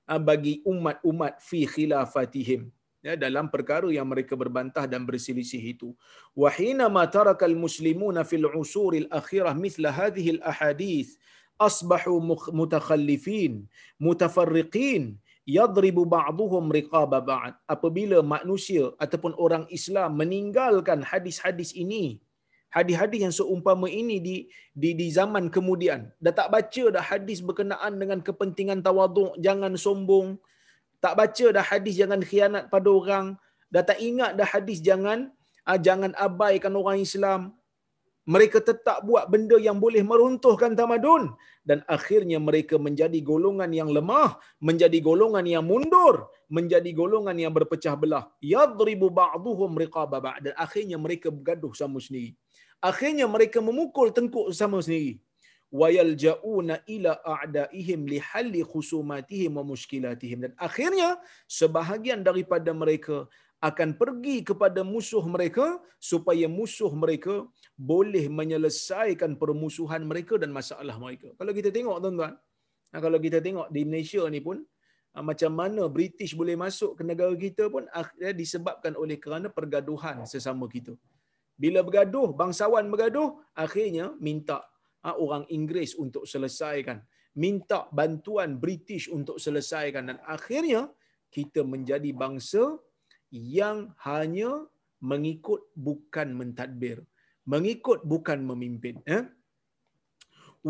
ah, bagi umat-umat fi khilafatihim ya dalam perkara yang mereka berbantah dan berselisih itu wa hina ma tarakal muslimuna fil usuril akhirah mithla hadhihi al ahadith asbahu mutakhallifin mutafarriqin yadribu ba'duhum riqaba ba'd apabila manusia ataupun orang Islam meninggalkan hadis-hadis ini hadis-hadis yang seumpama ini di di di zaman kemudian dah tak baca dah hadis berkenaan dengan kepentingan tawaduk jangan sombong. Tak baca dah hadis jangan khianat pada orang, dah tak ingat dah hadis jangan ah, jangan abaikan orang Islam. Mereka tetap buat benda yang boleh meruntuhkan tamadun dan akhirnya mereka menjadi golongan yang lemah, menjadi golongan yang mundur, menjadi golongan yang berpecah belah. Yadribu ba'duhum riqaba ba'd. Dan akhirnya mereka bergaduh sama sendiri. Akhirnya mereka memukul tengkuk sama sendiri wayalja'una ila a'daihim lihalli khusumatihim wa muskilatihim dan akhirnya sebahagian daripada mereka akan pergi kepada musuh mereka supaya musuh mereka boleh menyelesaikan permusuhan mereka dan masalah mereka. Kalau kita tengok tuan-tuan, kalau kita tengok di Malaysia ni pun ah, macam mana British boleh masuk ke negara kita pun akhirnya disebabkan oleh kerana pergaduhan sesama kita. Bila bergaduh, bangsawan bergaduh, akhirnya minta Ha, orang Inggeris untuk selesaikan minta bantuan British untuk selesaikan dan akhirnya kita menjadi bangsa yang hanya mengikut bukan mentadbir mengikut bukan memimpin eh?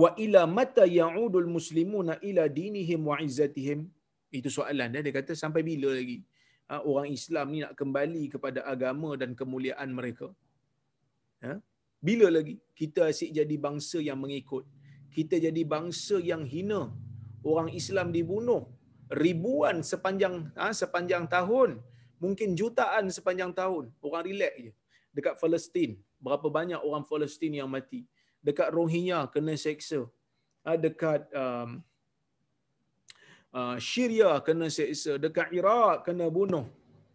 wa ila mata ya'udul muslimuna ila dinihim wa izzatihim itu soalan dia, dia kata sampai bila lagi ha, orang Islam ni nak kembali kepada agama dan kemuliaan mereka ha? Bila lagi kita asyik jadi bangsa yang mengikut? Kita jadi bangsa yang hina. Orang Islam dibunuh ribuan sepanjang ha, sepanjang tahun. Mungkin jutaan sepanjang tahun. Orang relax je. Dekat Palestin, berapa banyak orang Palestin yang mati. Dekat Rohingya kena seksa. Ha, dekat um, uh, Syria kena seksa. Dekat Iraq kena bunuh.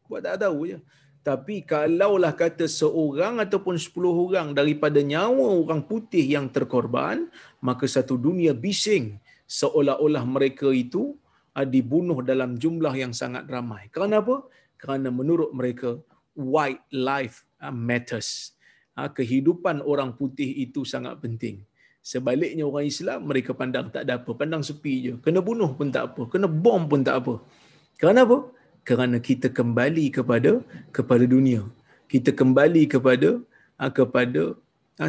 Buat tak tahu je. Tapi kalaulah kata seorang ataupun sepuluh orang daripada nyawa orang putih yang terkorban, maka satu dunia bising seolah-olah mereka itu ah, dibunuh dalam jumlah yang sangat ramai. Kerana apa? Kerana menurut mereka, white life ah, matters. Ah, kehidupan orang putih itu sangat penting. Sebaliknya orang Islam, mereka pandang tak ada apa. Pandang sepi je. Kena bunuh pun tak apa. Kena bom pun tak apa. Kerana apa? kerana kita kembali kepada kepada dunia kita kembali kepada ah, kepada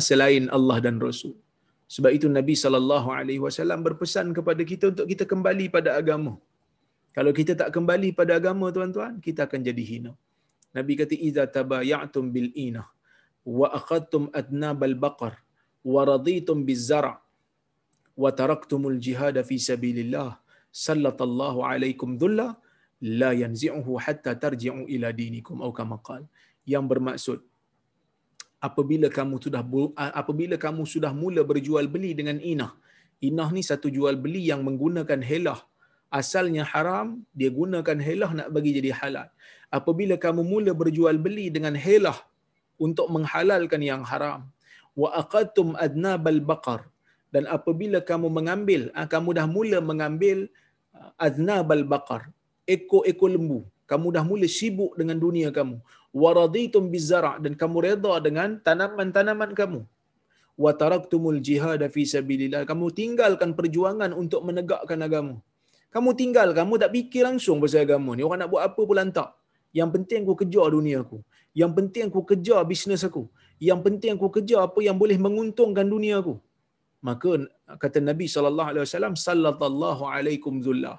selain Allah dan Rasul sebab itu Nabi sallallahu alaihi wasallam berpesan kepada kita untuk kita kembali pada agama kalau kita tak kembali pada agama tuan-tuan kita akan jadi hina. Nabi kata idza tabayatum bil inah wa akhadtum adnabal baqar wa raditum biz zar' wa taraktumul jihad fi sabilillah sallallahu alaikum dhulla la yanzi'uhu hatta tarji'u ila dinikum. Atau kama qala yang bermaksud apabila kamu sudah apabila kamu sudah mula berjual beli dengan inah inah ni satu jual beli yang menggunakan helah asalnya haram dia gunakan helah nak bagi jadi halal apabila kamu mula berjual beli dengan helah untuk menghalalkan yang haram wa aqatum adnabal baqar dan apabila kamu mengambil ah, kamu dah mula mengambil ah, adnabal baqar ekor-ekor lembu. Kamu dah mula sibuk dengan dunia kamu. Waraditum bizara' dan kamu reda dengan tanaman-tanaman kamu. Wa taraktumul jihad fi sabilillah. Kamu tinggalkan perjuangan untuk menegakkan agama. Kamu tinggal, kamu tak fikir langsung pasal agama ni. Orang nak buat apa pun lantak. Yang penting aku kejar dunia aku. Yang penting aku kejar bisnes aku. Yang penting aku kejar apa yang boleh menguntungkan dunia aku. Maka kata Nabi sallallahu alaihi wasallam sallallahu alaikum zullah.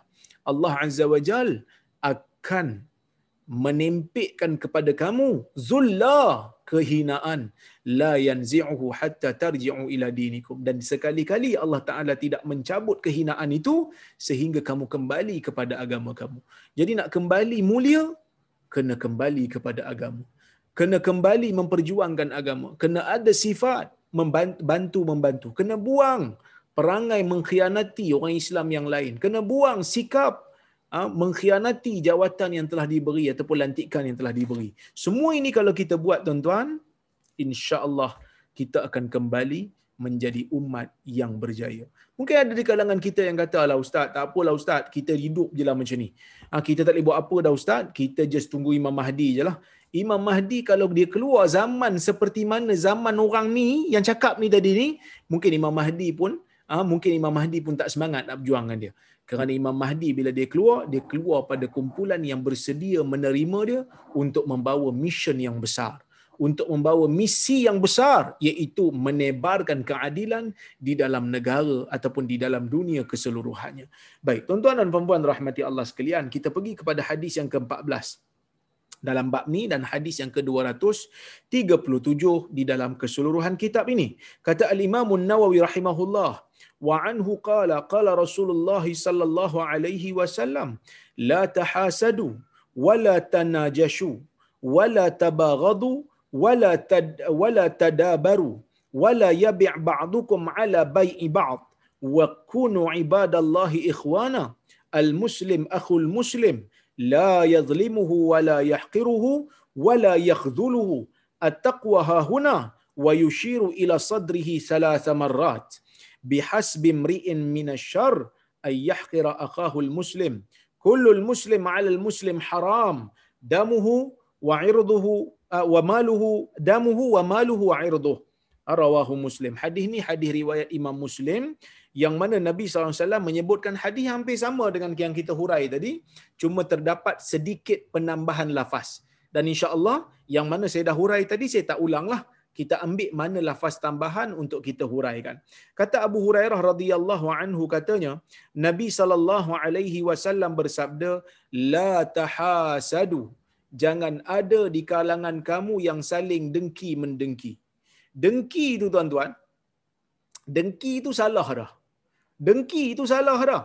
Allah Azza wa Jal akan menempikkan kepada kamu zulla kehinaan la yanzi'uhu hatta tarji'u ila dinikum dan sekali-kali Allah Taala tidak mencabut kehinaan itu sehingga kamu kembali kepada agama kamu. Jadi nak kembali mulia kena kembali kepada agama. Kena kembali memperjuangkan agama. Kena ada sifat membantu membantu. Kena buang perangai mengkhianati orang Islam yang lain. Kena buang sikap mengkhianati jawatan yang telah diberi ataupun lantikan yang telah diberi. Semua ini kalau kita buat tuan-tuan, insya-Allah kita akan kembali menjadi umat yang berjaya. Mungkin ada di kalangan kita yang kata, "Alah ustaz, tak apalah ustaz, kita hidup je lah macam ni. Ha, kita tak boleh buat apa dah ustaz, kita just tunggu Imam Mahdi je lah." Imam Mahdi kalau dia keluar zaman seperti mana zaman orang ni yang cakap ni tadi ni, mungkin Imam Mahdi pun ha, mungkin Imam Mahdi pun tak semangat nak berjuang dengan dia. Kerana Imam Mahdi bila dia keluar, dia keluar pada kumpulan yang bersedia menerima dia untuk membawa mission yang besar. untuk membawa misi yang besar iaitu menebarkan keadilan di dalam negara ataupun di dalam dunia keseluruhannya. Baik, tuan-tuan dan puan-puan rahmati Allah sekalian, kita pergi kepada hadis yang ke-14 dalam bab ni dan hadis yang ke-237 di dalam keseluruhan kitab ini. Kata al-Imam An-Nawawi rahimahullah, وعنه قال قال رسول الله صلى الله عليه وسلم لا تحاسدوا ولا تناجشوا ولا تباغضوا ولا تد ولا تدابروا ولا يبع بعضكم على بيع بعض. وكونوا عباد الله إخوانا المسلم أخو المسلم لا يظلمه ولا يحقره ولا يخذله. التقوى ها هنا ويشير إلى صدره ثلاث مرات. bihasbi mri'in minasyarr ay yahqira akahu muslim. Kullu muslim 'ala muslim haram. Damuhu wa 'irduhu wa maluhu damuhu wa maluhu wa 'irduhu rawahu muslim. Hadis ni hadis riwayat imam muslim yang mana nabi SAW menyebutkan hadis hampir sama dengan yang kita hurai tadi cuma terdapat sedikit penambahan lafaz. Dan insya Allah yang mana saya dah hurai tadi saya tak ulanglah. Kita ambil mana lafaz tambahan untuk kita huraikan. Kata Abu Hurairah radhiyallahu anhu katanya, Nabi sallallahu alaihi wasallam bersabda, "La tahasadu." Jangan ada di kalangan kamu yang saling dengki mendengki. Dengki itu tuan-tuan, dengki itu salah dah. Dengki itu salah dah.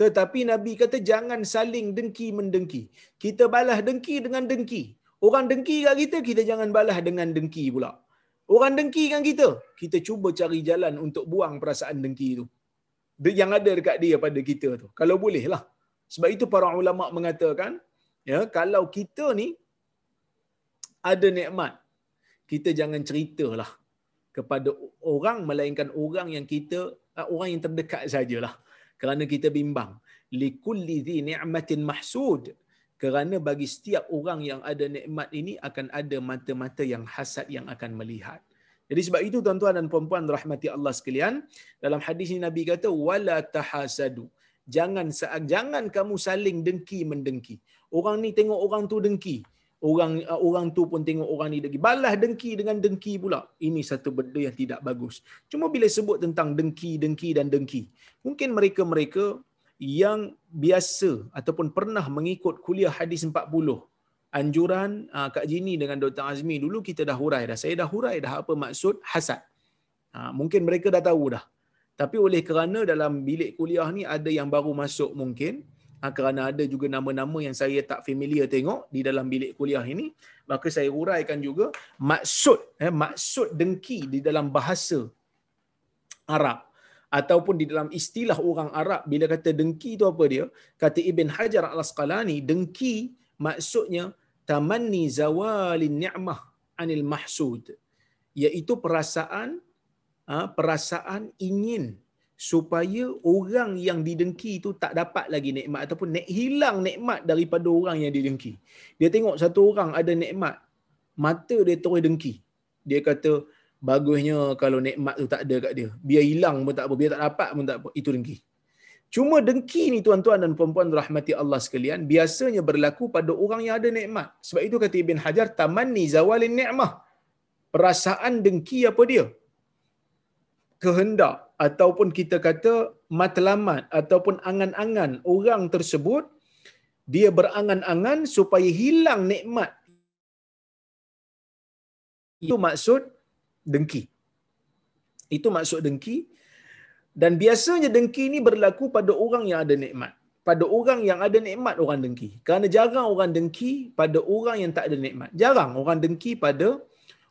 Tetapi Nabi kata jangan saling dengki mendengki. Kita balas dengki dengan dengki. Orang dengki kat kita, kita jangan balas dengan dengki pula. Orang dengki kan kita, kita cuba cari jalan untuk buang perasaan dengki itu. Yang ada dekat dia pada kita tu. Kalau boleh lah. Sebab itu para ulama mengatakan, ya kalau kita ni ada nikmat, kita jangan ceritalah kepada orang melainkan orang yang kita Ah, orang yang terdekat sajalah kerana kita bimbang likulli dhi ni'matin mahsud kerana bagi setiap orang yang ada nikmat ini akan ada mata-mata yang hasad yang akan melihat. Jadi sebab itu tuan-tuan dan puan-puan rahmati Allah sekalian dalam hadis ini Nabi kata wala tahasadu. Jangan jangan kamu saling dengki mendengki. Orang ni tengok orang tu dengki. Orang uh, orang tu pun tengok orang ni dengki. Balas dengki dengan dengki pula. Ini satu benda yang tidak bagus. Cuma bila sebut tentang dengki dengki dan dengki mungkin mereka-mereka yang biasa ataupun pernah mengikut kuliah hadis 40 anjuran uh, Kak Jini dengan Dr. Azmi dulu kita dah hurai dah. Saya dah hurai dah apa maksud hasad. Uh, mungkin mereka dah tahu dah. Tapi oleh kerana dalam bilik kuliah ni ada yang baru masuk mungkin ha, kerana ada juga nama-nama yang saya tak familiar tengok di dalam bilik kuliah ini maka saya uraikan juga maksud eh, maksud dengki di dalam bahasa Arab ataupun di dalam istilah orang Arab bila kata dengki itu apa dia kata Ibn Hajar Al-Asqalani dengki maksudnya tamanni zawalin ni'mah anil mahsud iaitu perasaan ha, perasaan ingin supaya orang yang didengki itu tak dapat lagi nikmat ataupun nek hilang nikmat daripada orang yang didengki. Dia tengok satu orang ada nikmat, mata dia terus dengki. Dia kata bagusnya kalau nikmat tu tak ada kat dia. Biar hilang pun tak apa, biar tak dapat pun tak apa. Itu dengki. Cuma dengki ni tuan-tuan dan puan-puan rahmati Allah sekalian, biasanya berlaku pada orang yang ada nikmat. Sebab itu kata Ibn Hajar, tamanni zawalin ni'mah. Perasaan dengki apa dia? kehendak ataupun kita kata matlamat ataupun angan-angan orang tersebut dia berangan-angan supaya hilang nikmat itu maksud dengki. Itu maksud dengki. Dan biasanya dengki ini berlaku pada orang yang ada nikmat. Pada orang yang ada nikmat orang dengki. Kerana jarang orang dengki pada orang yang tak ada nikmat. Jarang orang dengki pada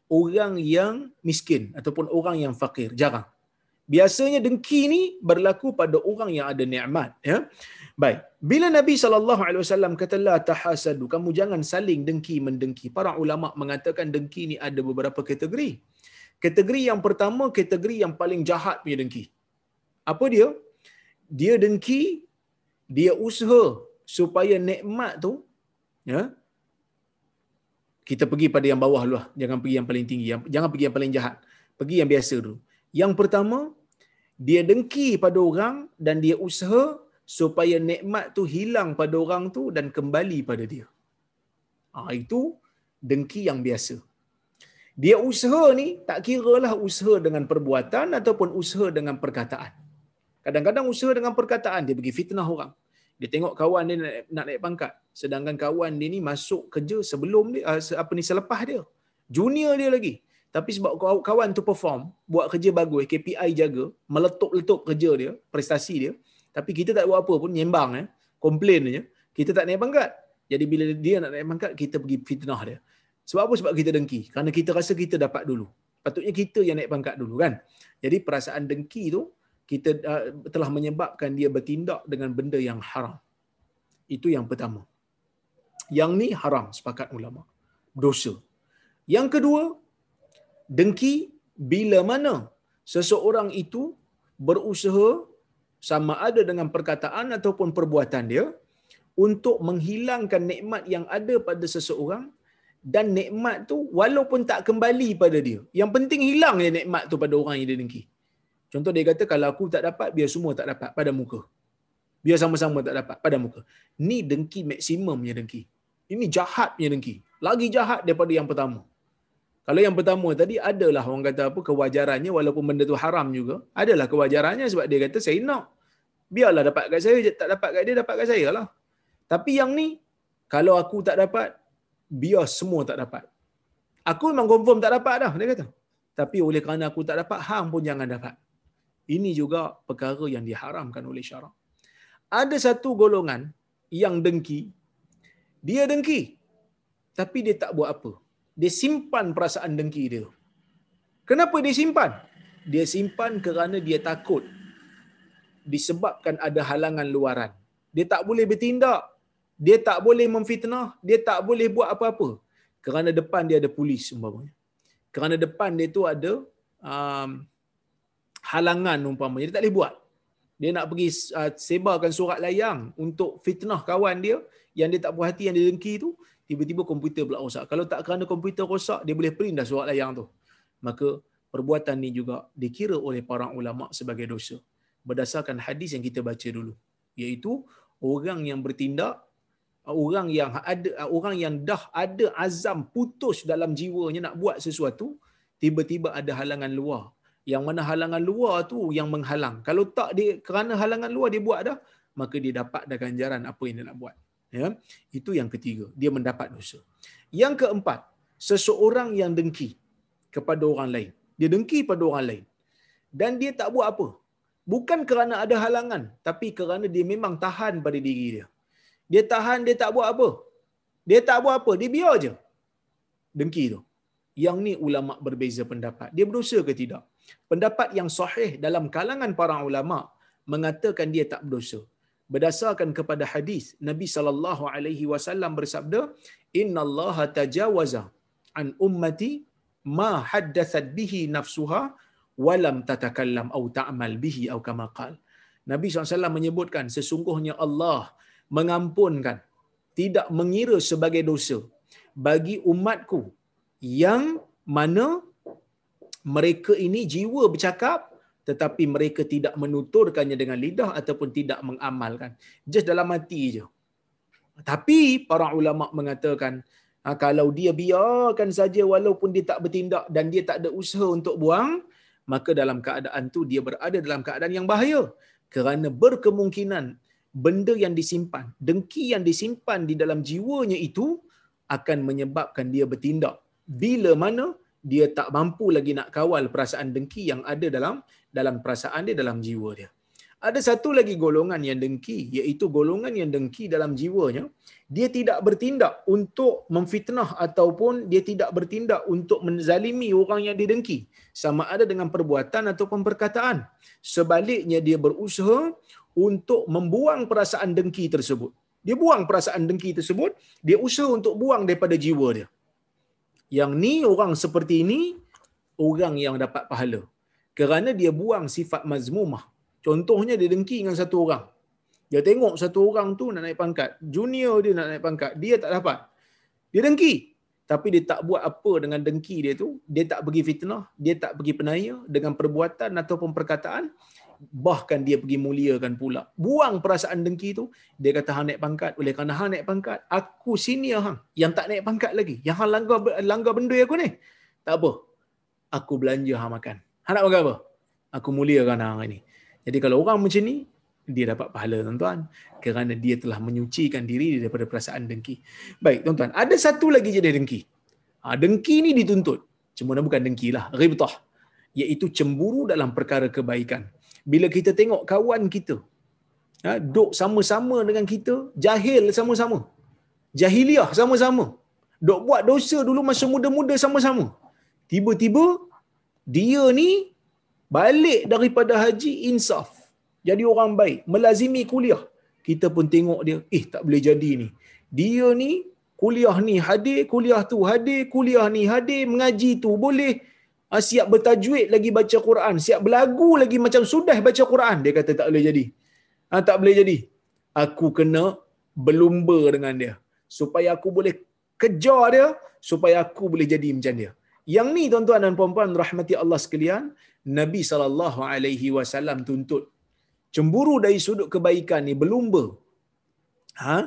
orang yang miskin ataupun orang yang fakir. Jarang. Biasanya dengki ni berlaku pada orang yang ada nikmat ya. Baik. Bila nabi saw kata la tahasadu kamu jangan saling dengki mendengki. Para ulama mengatakan dengki ni ada beberapa kategori kategori yang pertama kategori yang paling jahat punya dengki apa dia dia dengki dia usaha supaya nikmat tu ya kita pergi pada yang bawah dulu lah. jangan pergi yang paling tinggi jangan pergi yang paling jahat pergi yang biasa dulu yang pertama, dia dengki pada orang dan dia usaha supaya nikmat tu hilang pada orang tu dan kembali pada dia. Ha, itu dengki yang biasa. Dia usaha ni tak kira lah usaha dengan perbuatan ataupun usaha dengan perkataan. Kadang-kadang usaha dengan perkataan dia pergi fitnah orang. Dia tengok kawan dia nak, nak naik pangkat. Sedangkan kawan dia ni masuk kerja sebelum dia, uh, apa ni selepas dia. Junior dia lagi. Tapi sebab kawan tu perform, buat kerja bagus, KPI jaga, meletup-letup kerja dia, prestasi dia. Tapi kita tak buat apa pun, nyembang eh. Komplain je. Kita tak naik pangkat. Jadi bila dia nak naik pangkat, kita pergi fitnah dia. Sebab apa? Sebab kita dengki. Kerana kita rasa kita dapat dulu. Patutnya kita yang naik pangkat dulu kan. Jadi perasaan dengki tu, kita uh, telah menyebabkan dia bertindak dengan benda yang haram. Itu yang pertama. Yang ni haram sepakat ulama. Dosa. Yang kedua, dengki bila mana seseorang itu berusaha sama ada dengan perkataan ataupun perbuatan dia untuk menghilangkan nikmat yang ada pada seseorang dan nikmat tu walaupun tak kembali pada dia. Yang penting hilang je nikmat tu pada orang yang dia dengki. Contoh dia kata kalau aku tak dapat biar semua tak dapat pada muka. Biar sama-sama tak dapat pada muka. Ni dengki maksimumnya dengki. Ini jahatnya dengki. Lagi jahat daripada yang pertama. Kalau yang pertama tadi adalah orang kata apa kewajarannya walaupun benda tu haram juga, adalah kewajarannya sebab dia kata saya nak. Biarlah dapat kat saya, tak dapat kat dia, dapat kat saya lah. Tapi yang ni, kalau aku tak dapat, biar semua tak dapat. Aku memang confirm tak dapat dah, dia kata. Tapi oleh kerana aku tak dapat, hang pun jangan dapat. Ini juga perkara yang diharamkan oleh syarak. Ada satu golongan yang dengki, dia dengki, tapi dia tak buat apa dia simpan perasaan dengki dia. Kenapa dia simpan? Dia simpan kerana dia takut disebabkan ada halangan luaran. Dia tak boleh bertindak. Dia tak boleh memfitnah. Dia tak boleh buat apa-apa. Kerana depan dia ada polis umpamanya. Kerana depan dia tu ada um, halangan umpamanya. Dia tak boleh buat. Dia nak pergi uh, sebarkan surat layang untuk fitnah kawan dia yang dia tak puas hati yang dia dengki tu tiba-tiba komputer pula rosak. Kalau tak kerana komputer rosak, dia boleh print dah surat layang tu. Maka perbuatan ni juga dikira oleh para ulama sebagai dosa. Berdasarkan hadis yang kita baca dulu. Iaitu orang yang bertindak, orang yang ada orang yang dah ada azam putus dalam jiwanya nak buat sesuatu, tiba-tiba ada halangan luar. Yang mana halangan luar tu yang menghalang. Kalau tak dia kerana halangan luar dia buat dah, maka dia dapat dah ganjaran apa yang dia nak buat. Ya? Itu yang ketiga. Dia mendapat dosa. Yang keempat seseorang yang dengki kepada orang lain. Dia dengki pada orang lain. Dan dia tak buat apa. Bukan kerana ada halangan tapi kerana dia memang tahan pada diri dia dia tahan dia tak buat apa. Dia tak buat apa dia biar je. Dengki tu. Yang ni ulama berbeza pendapat. Dia berdosa ke tidak? Pendapat yang sahih dalam kalangan para ulama mengatakan dia tak berdosa. Berdasarkan kepada hadis Nabi sallallahu alaihi wasallam bersabda innallaha tajawaza an ummati ma haddathat bihi nafsuha walam tatakallam au ta'mal bihi au kama Nabi SAW menyebutkan sesungguhnya Allah mengampunkan tidak mengira sebagai dosa bagi umatku yang mana mereka ini jiwa bercakap tetapi mereka tidak menuturkannya dengan lidah ataupun tidak mengamalkan. Just dalam hati je. Tapi para ulama mengatakan ha, kalau dia biarkan saja walaupun dia tak bertindak dan dia tak ada usaha untuk buang, maka dalam keadaan tu dia berada dalam keadaan yang bahaya. Kerana berkemungkinan benda yang disimpan, dengki yang disimpan di dalam jiwanya itu akan menyebabkan dia bertindak. Bila mana dia tak mampu lagi nak kawal perasaan dengki yang ada dalam dalam perasaan dia dalam jiwa dia. Ada satu lagi golongan yang dengki iaitu golongan yang dengki dalam jiwanya dia tidak bertindak untuk memfitnah ataupun dia tidak bertindak untuk menzalimi orang yang didengki sama ada dengan perbuatan ataupun perkataan. Sebaliknya dia berusaha untuk membuang perasaan dengki tersebut. Dia buang perasaan dengki tersebut, dia usaha untuk buang daripada jiwa dia. Yang ni orang seperti ini orang yang dapat pahala. Kerana dia buang sifat mazmumah. Contohnya dia dengki dengan satu orang. Dia tengok satu orang tu nak naik pangkat. Junior dia nak naik pangkat. Dia tak dapat. Dia dengki. Tapi dia tak buat apa dengan dengki dia tu. Dia tak pergi fitnah. Dia tak pergi penaya dengan perbuatan ataupun perkataan. Bahkan dia pergi muliakan pula. Buang perasaan dengki tu. Dia kata hang naik pangkat. Oleh kerana hang naik pangkat. Aku senior hang. Yang tak naik pangkat lagi. Yang hang langgar, langgar benda aku ni. Tak apa. Aku belanja hang makan. Hang nak makan apa? Aku muliakan hang ini. Jadi kalau orang macam ni, dia dapat pahala tuan-tuan kerana dia telah menyucikan diri daripada perasaan dengki. Baik tuan-tuan, ada satu lagi jadi dengki. Ha, dengki ni dituntut. Cuma bukan dengki lah, ribtah. Iaitu cemburu dalam perkara kebaikan. Bila kita tengok kawan kita, ha, duk sama-sama dengan kita, jahil sama-sama. Jahiliah sama-sama. Duk buat dosa dulu masa muda-muda sama-sama. Tiba-tiba, dia ni balik daripada haji insaf jadi orang baik, melazimi kuliah. Kita pun tengok dia, eh tak boleh jadi ni. Dia ni kuliah ni hadir, kuliah tu hadir, kuliah ni hadir, mengaji tu boleh. Ha, siap bertajwid lagi baca Quran, siap berlagu lagi macam sudah baca Quran. Dia kata tak boleh jadi. Ha, tak boleh jadi. Aku kena berlumba dengan dia. Supaya aku boleh kejar dia, supaya aku boleh jadi macam dia. Yang ni tuan-tuan dan puan-puan rahmati Allah sekalian, Nabi saw tuntut cemburu dari sudut kebaikan ni berlumba. Ha?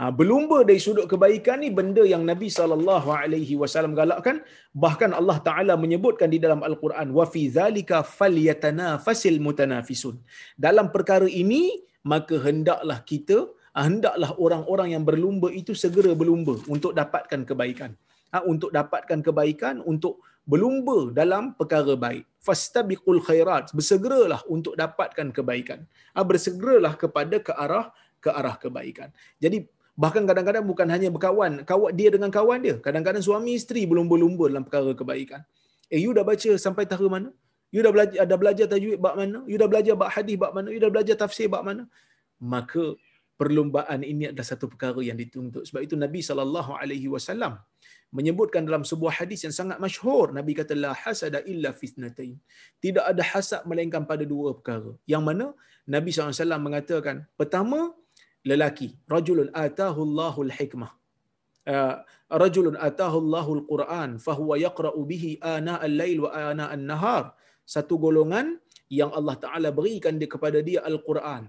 Ha berlumba dari sudut kebaikan ni benda yang Nabi sallallahu alaihi wasallam galakkan bahkan Allah taala menyebutkan di dalam al-Quran wa fi zalika falyatanafasil mutanafisun. Dalam perkara ini maka hendaklah kita ha, hendaklah orang-orang yang berlumba itu segera berlumba untuk dapatkan kebaikan. Ha, untuk dapatkan kebaikan untuk berlumba dalam perkara baik. Fastabiqul khairat. Bersegeralah untuk dapatkan kebaikan. Ha, bersegeralah kepada ke arah ke arah kebaikan. Jadi bahkan kadang-kadang bukan hanya berkawan, kawan dia dengan kawan dia. Kadang-kadang suami isteri berlumba-lumba dalam perkara kebaikan. Eh you dah baca sampai tahap mana? You dah belajar ada belajar tajwid bab mana? You dah belajar bab hadis bab mana? You dah belajar tafsir bab mana? Maka perlumbaan ini adalah satu perkara yang dituntut. Sebab itu Nabi sallallahu alaihi wasallam menyebutkan dalam sebuah hadis yang sangat masyhur Nabi kata la hasada illa fitnatain tidak ada hasad melainkan pada dua perkara yang mana Nabi SAW mengatakan pertama lelaki. Rajulun atahu Allahul hikmah. Uh, rajulun atahu Allahul Quran fahuwa yaqra'u bihi ana al-lail wa ana an-nahar. Satu golongan yang Allah Taala berikan dia kepada dia al-Quran.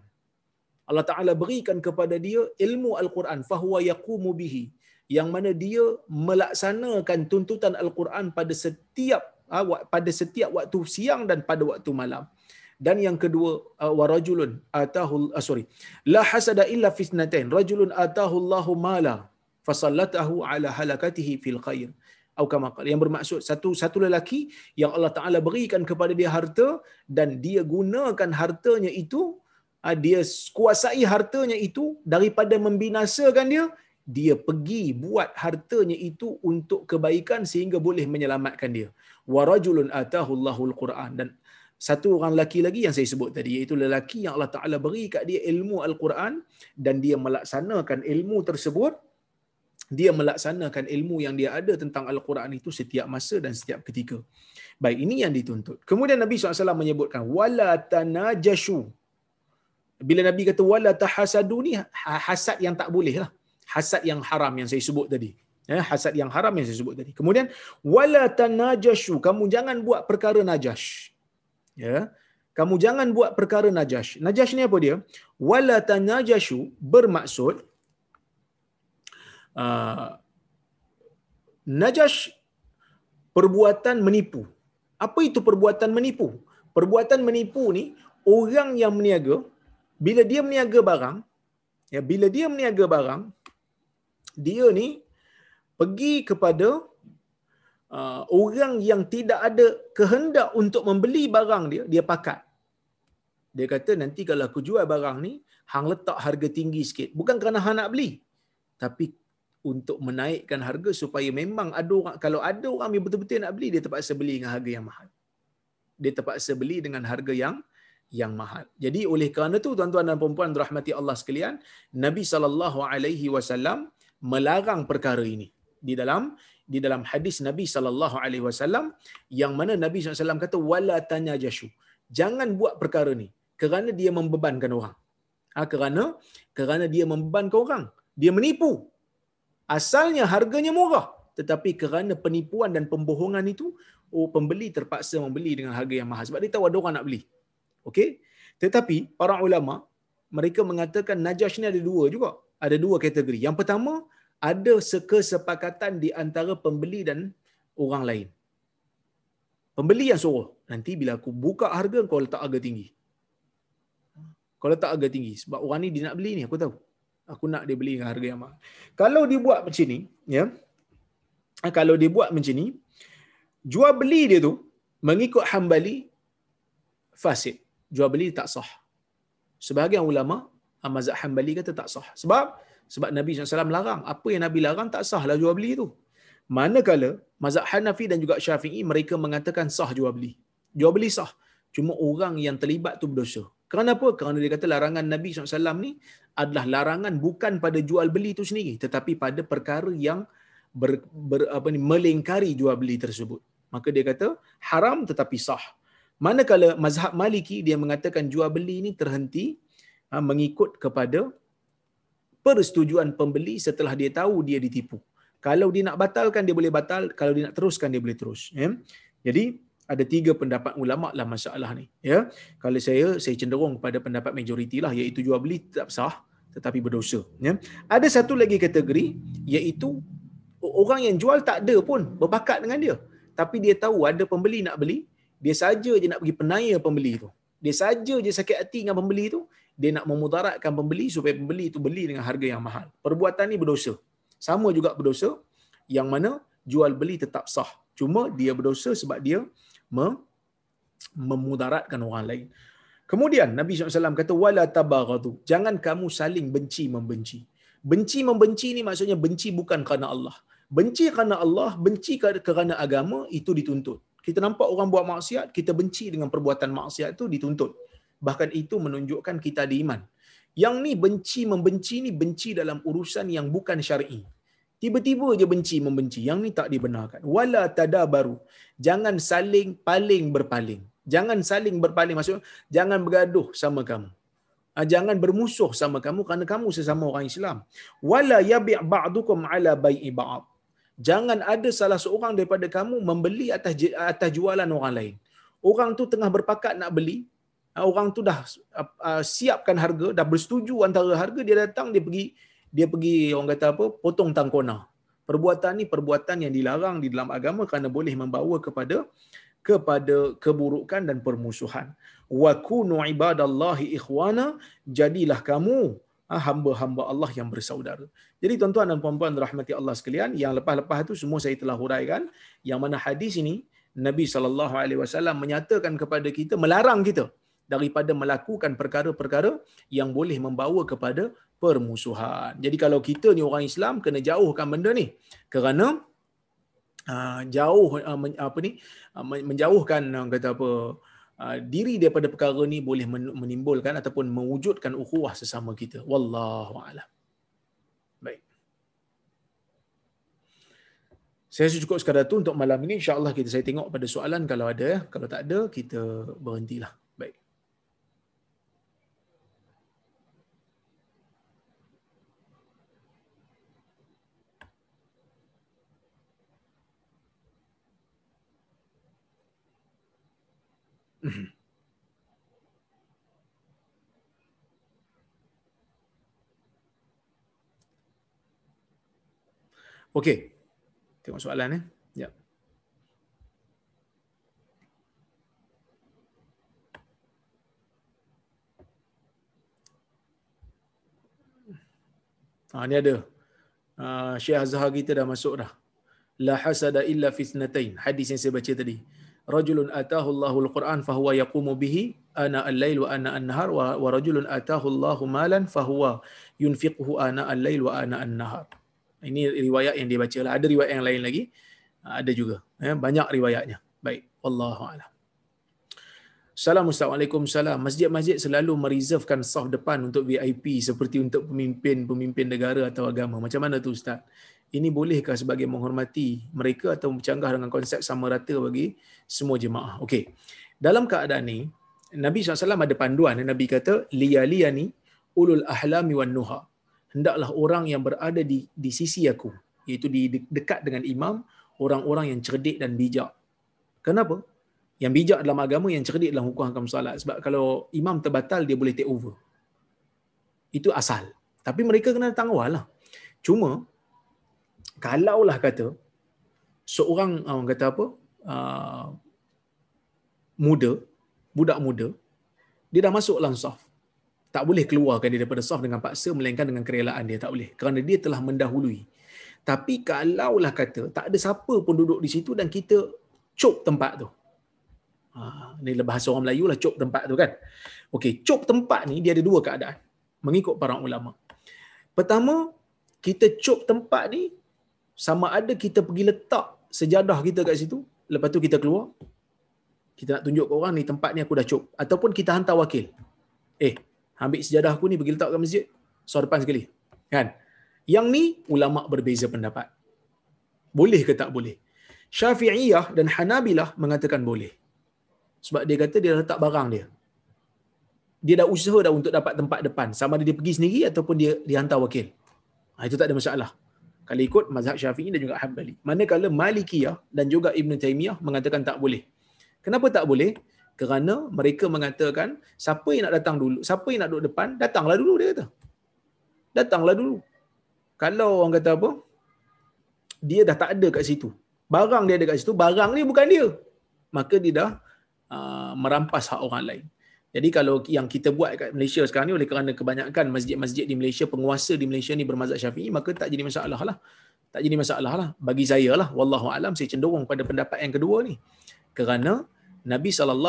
Allah Taala berikan kepada dia ilmu al-Quran fahuwa yaqumu bihi. Yang mana dia melaksanakan tuntutan al-Quran pada setiap ah, pada setiap waktu siang dan pada waktu malam. Dan yang kedua ah, warajulun atahu uh, sorry la hasada illa fitnatain rajulun atahu Allahu mala fasallatahu ala halakatihi fil khair. Atau kama yang bermaksud satu satu lelaki yang Allah Taala berikan kepada dia harta dan dia gunakan hartanya itu dia kuasai hartanya itu daripada membinasakan dia dia pergi buat hartanya itu untuk kebaikan sehingga boleh menyelamatkan dia. Warajulun atahu Allahul Quran. Dan satu orang lelaki lagi yang saya sebut tadi iaitu lelaki yang Allah Taala beri kat dia ilmu Al-Quran dan dia melaksanakan ilmu tersebut dia melaksanakan ilmu yang dia ada tentang Al-Quran itu setiap masa dan setiap ketika. Baik, ini yang dituntut. Kemudian Nabi SAW menyebutkan wala tanajashu. Bila Nabi kata wala tahasadu ni hasad yang tak boleh lah hasad yang haram yang saya sebut tadi. Ya, hasad yang haram yang saya sebut tadi. Kemudian wala tanajashu, kamu jangan buat perkara najash. Ya. Kamu jangan buat perkara najash. Najash ni apa dia? Wala tanajashu bermaksud uh, najash perbuatan menipu. Apa itu perbuatan menipu? Perbuatan menipu ni orang yang meniaga bila dia meniaga barang ya bila dia meniaga barang dia ni pergi kepada uh, orang yang tidak ada kehendak untuk membeli barang dia, dia pakat. Dia kata nanti kalau aku jual barang ni, hang letak harga tinggi sikit. Bukan kerana hang nak beli. Tapi untuk menaikkan harga supaya memang ada orang, kalau ada orang yang betul-betul nak beli, dia terpaksa beli dengan harga yang mahal. Dia terpaksa beli dengan harga yang yang mahal. Jadi oleh kerana tu tuan-tuan dan puan-puan rahmati Allah sekalian, Nabi sallallahu alaihi wasallam melarang perkara ini di dalam di dalam hadis Nabi sallallahu alaihi wasallam yang mana Nabi SAW kata wala tanajashu. Jangan buat perkara ni kerana dia membebankan orang. Ha, kerana kerana dia membebankan orang. Dia menipu. Asalnya harganya murah tetapi kerana penipuan dan pembohongan itu oh pembeli terpaksa membeli dengan harga yang mahal. Sebab dia tahu ada orang nak beli. Okey? Tetapi para ulama mereka mengatakan najash ni ada dua juga. Ada dua kategori. Yang pertama, ada kesepakatan di antara pembeli dan orang lain. Pembeli yang suruh. Nanti bila aku buka harga, kau letak harga tinggi. Kau letak harga tinggi. Sebab orang ni dia nak beli ni, aku tahu. Aku nak dia beli dengan harga yang mahal. Kalau dia buat macam ni, ya, kalau dia buat macam ni, jual beli dia tu, mengikut hambali, fasid. Jual beli tak sah. Sebahagian ulama, mazhab hambali kata tak sah. Sebab sebab Nabi SAW larang. Apa yang Nabi larang tak sah lah jual beli tu. Manakala mazhab Hanafi dan juga Syafi'i mereka mengatakan sah jual beli. Jual beli sah. Cuma orang yang terlibat tu berdosa. Kerana apa? Kerana dia kata larangan Nabi SAW ni adalah larangan bukan pada jual beli itu sendiri. Tetapi pada perkara yang ber, ber, apa ni, melingkari jual beli tersebut. Maka dia kata haram tetapi sah. Manakala mazhab maliki dia mengatakan jual beli ini terhenti ha, mengikut kepada persetujuan pembeli setelah dia tahu dia ditipu. Kalau dia nak batalkan dia boleh batal, kalau dia nak teruskan dia boleh terus. Ya. Jadi ada tiga pendapat ulama lah masalah ni. Ya, kalau saya saya cenderung kepada pendapat majoriti lah, iaitu jual beli tak sah tetapi berdosa. Ya, ada satu lagi kategori iaitu orang yang jual tak ada pun berbakat dengan dia, tapi dia tahu ada pembeli nak beli, dia saja je nak pergi penaya pembeli tu. Dia saja je sakit hati dengan pembeli tu, dia nak memudaratkan pembeli supaya pembeli itu beli dengan harga yang mahal. Perbuatan ni berdosa. Sama juga berdosa yang mana jual beli tetap sah. Cuma dia berdosa sebab dia memudaratkan orang lain. Kemudian Nabi SAW kata wala tabaghadu. Jangan kamu saling benci membenci. Benci membenci ni maksudnya benci bukan kerana Allah. Benci kerana Allah, benci kerana agama itu dituntut. Kita nampak orang buat maksiat, kita benci dengan perbuatan maksiat itu dituntut. Bahkan itu menunjukkan kita ada iman. Yang ni benci membenci ni benci dalam urusan yang bukan syar'i. Tiba-tiba je benci membenci. Yang ni tak dibenarkan. Wala tadabaru. Jangan saling paling berpaling. Jangan saling berpaling. Maksudnya, jangan bergaduh sama kamu. Ah, jangan bermusuh sama kamu kerana kamu sesama orang Islam. Wala yabi' ba'dukum ala bai'i ba'd. Jangan ada salah seorang daripada kamu membeli atas atas jualan orang lain. Orang tu tengah berpakat nak beli, orang tu dah uh, siapkan harga, dah bersetuju antara harga dia datang dia pergi dia pergi orang kata apa potong tangkona perbuatan ni perbuatan yang dilarang di dalam agama kerana boleh membawa kepada kepada keburukan dan permusuhan. Wa kunu ibadallahi ikhwana jadilah kamu ha, hamba-hamba Allah yang bersaudara. Jadi tuan-tuan dan puan-puan rahmati Allah sekalian, yang lepas-lepas itu semua saya telah huraikan, yang mana hadis ini Nabi sallallahu alaihi wasallam menyatakan kepada kita melarang kita daripada melakukan perkara-perkara yang boleh membawa kepada permusuhan. Jadi kalau kita ni orang Islam kena jauhkan benda ni. Kerana uh, jauh uh, men, apa ni uh, menjauhkan uh, kata apa uh, diri daripada perkara ni boleh menimbulkan ataupun mewujudkan ukhuwah sesama kita. Wallahu a'lam. Saya cukup sekadar tu untuk malam ini. InsyaAllah kita saya tengok pada soalan kalau ada. Kalau tak ada, kita berhentilah. Okey. Tengok soalan eh. Ya. Ha, ni ada. Uh, Syekh Azhar kita dah masuk dah. La hasada illa fitnatain. Hadis yang saya baca tadi rajulun atahu Allahul Quran fahuwa yaqumu bihi ana al-lail wa ana an-nahar wa, wa rajulun atahu Allahu malan fahuwa yunfiquhu ana al-lail wa ana an-nahar. Ini riwayat yang dia baca lah. Ada riwayat yang lain lagi. Ah, ada juga. Eh, banyak riwayatnya. Baik. Wallahu a'lam. Assalamualaikum salam. Masjid-masjid selalu mereservekan saf depan untuk VIP seperti untuk pemimpin-pemimpin negara atau agama. Macam mana tu Ustaz? Ini bolehkah sebagai menghormati mereka atau bercanggah dengan konsep sama rata bagi semua jemaah. Okey. Dalam keadaan ni, Nabi SAW ada panduan. Nabi kata, liyaliyani ulul ahlami wan nuha. Hendaklah orang yang berada di di sisi aku, iaitu di dekat dengan imam, orang-orang yang cerdik dan bijak. Kenapa? Yang bijak dalam agama, yang cerdik dalam hukum hakam salat. Sebab kalau imam terbatal, dia boleh take over. Itu asal. Tapi mereka kena datang lah. Cuma, kalaulah kata seorang ah, orang kata apa uh, muda, budak muda, dia dah masuk dalam saf. Tak boleh keluarkan dia daripada saf dengan paksa melainkan dengan kerelaan dia tak boleh. Kerana dia telah mendahului. Tapi kalaulah kata tak ada siapa pun duduk di situ dan kita cop tempat tu. Ha, ni bahasa orang Melayu lah cop tempat tu kan. Okey, cop tempat ni dia ada dua keadaan. Mengikut para ulama. Pertama, kita cop tempat ni sama ada kita pergi letak sejadah kita kat situ, lepas tu kita keluar, kita nak tunjuk ke orang ni tempat ni aku dah cop. Ataupun kita hantar wakil. Eh, ambil sejadah aku ni pergi letak kat masjid, suara depan sekali. Kan? Yang ni ulama berbeza pendapat. Boleh ke tak boleh? Syafi'iyah dan Hanabilah mengatakan boleh. Sebab dia kata dia letak barang dia. Dia dah usaha dah untuk dapat tempat depan. Sama ada dia pergi sendiri ataupun dia dihantar wakil. Ha, itu tak ada masalah. Kalau ikut mazhab Syafi'i dan juga Hanbali. Manakala Malikiyah dan juga Ibn Taymiyah mengatakan tak boleh. Kenapa tak boleh? Kerana mereka mengatakan siapa yang nak datang dulu, siapa yang nak duduk depan, datanglah dulu dia kata. Datanglah dulu. Kalau orang kata apa? Dia dah tak ada kat situ. Barang dia ada kat situ, barang ni bukan dia. Maka dia dah uh, merampas hak orang lain. Jadi kalau yang kita buat kat Malaysia sekarang ni oleh kerana kebanyakan masjid-masjid di Malaysia, penguasa di Malaysia ni bermazhab syafi'i, maka tak jadi masalah lah. Tak jadi masalah lah. Bagi saya lah, Wallahu alam saya cenderung pada pendapat yang kedua ni. Kerana Nabi SAW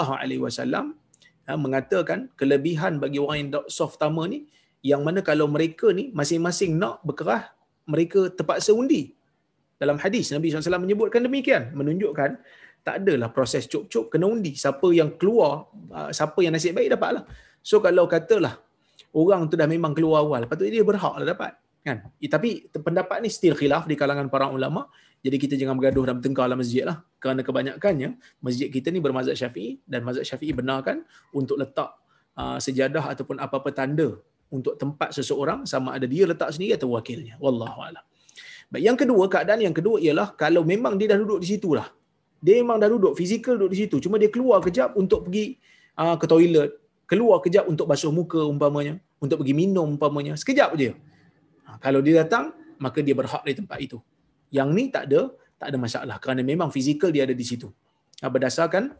ha, mengatakan kelebihan bagi orang yang soft tama ni, yang mana kalau mereka ni masing-masing nak berkerah, mereka terpaksa undi. Dalam hadis Nabi SAW menyebutkan demikian, menunjukkan tak adalah proses cop-cop kena undi. Siapa yang keluar ah, siapa yang nasib baik dapatlah. So kalau katalah orang tu dah memang keluar awal patut dia berhaklah dapat kan? Tapi pendapat ni still khilaf di kalangan para ulama. Jadi kita jangan bergaduh dan bertengkar dalam masjid lah. Kerana kebanyakannya masjid kita ni bermazhab syafi'i dan mazhab syafi'i benarkan untuk letak uh, sejadah ataupun apa-apa tanda untuk tempat seseorang sama ada dia letak sendiri atau wakilnya. Wallahu a'lam. Baik, yang kedua, keadaan yang kedua ialah kalau memang dia dah duduk di situ lah. Dia memang dah duduk, fizikal duduk di situ. Cuma dia keluar kejap untuk pergi uh, ke toilet. Keluar kejap untuk basuh muka umpamanya. Untuk pergi minum umpamanya. Sekejap je. Uh, kalau dia datang, maka dia berhak di tempat itu. Yang ni tak ada tak ada masalah. Kerana memang fizikal dia ada di situ. Uh, berdasarkan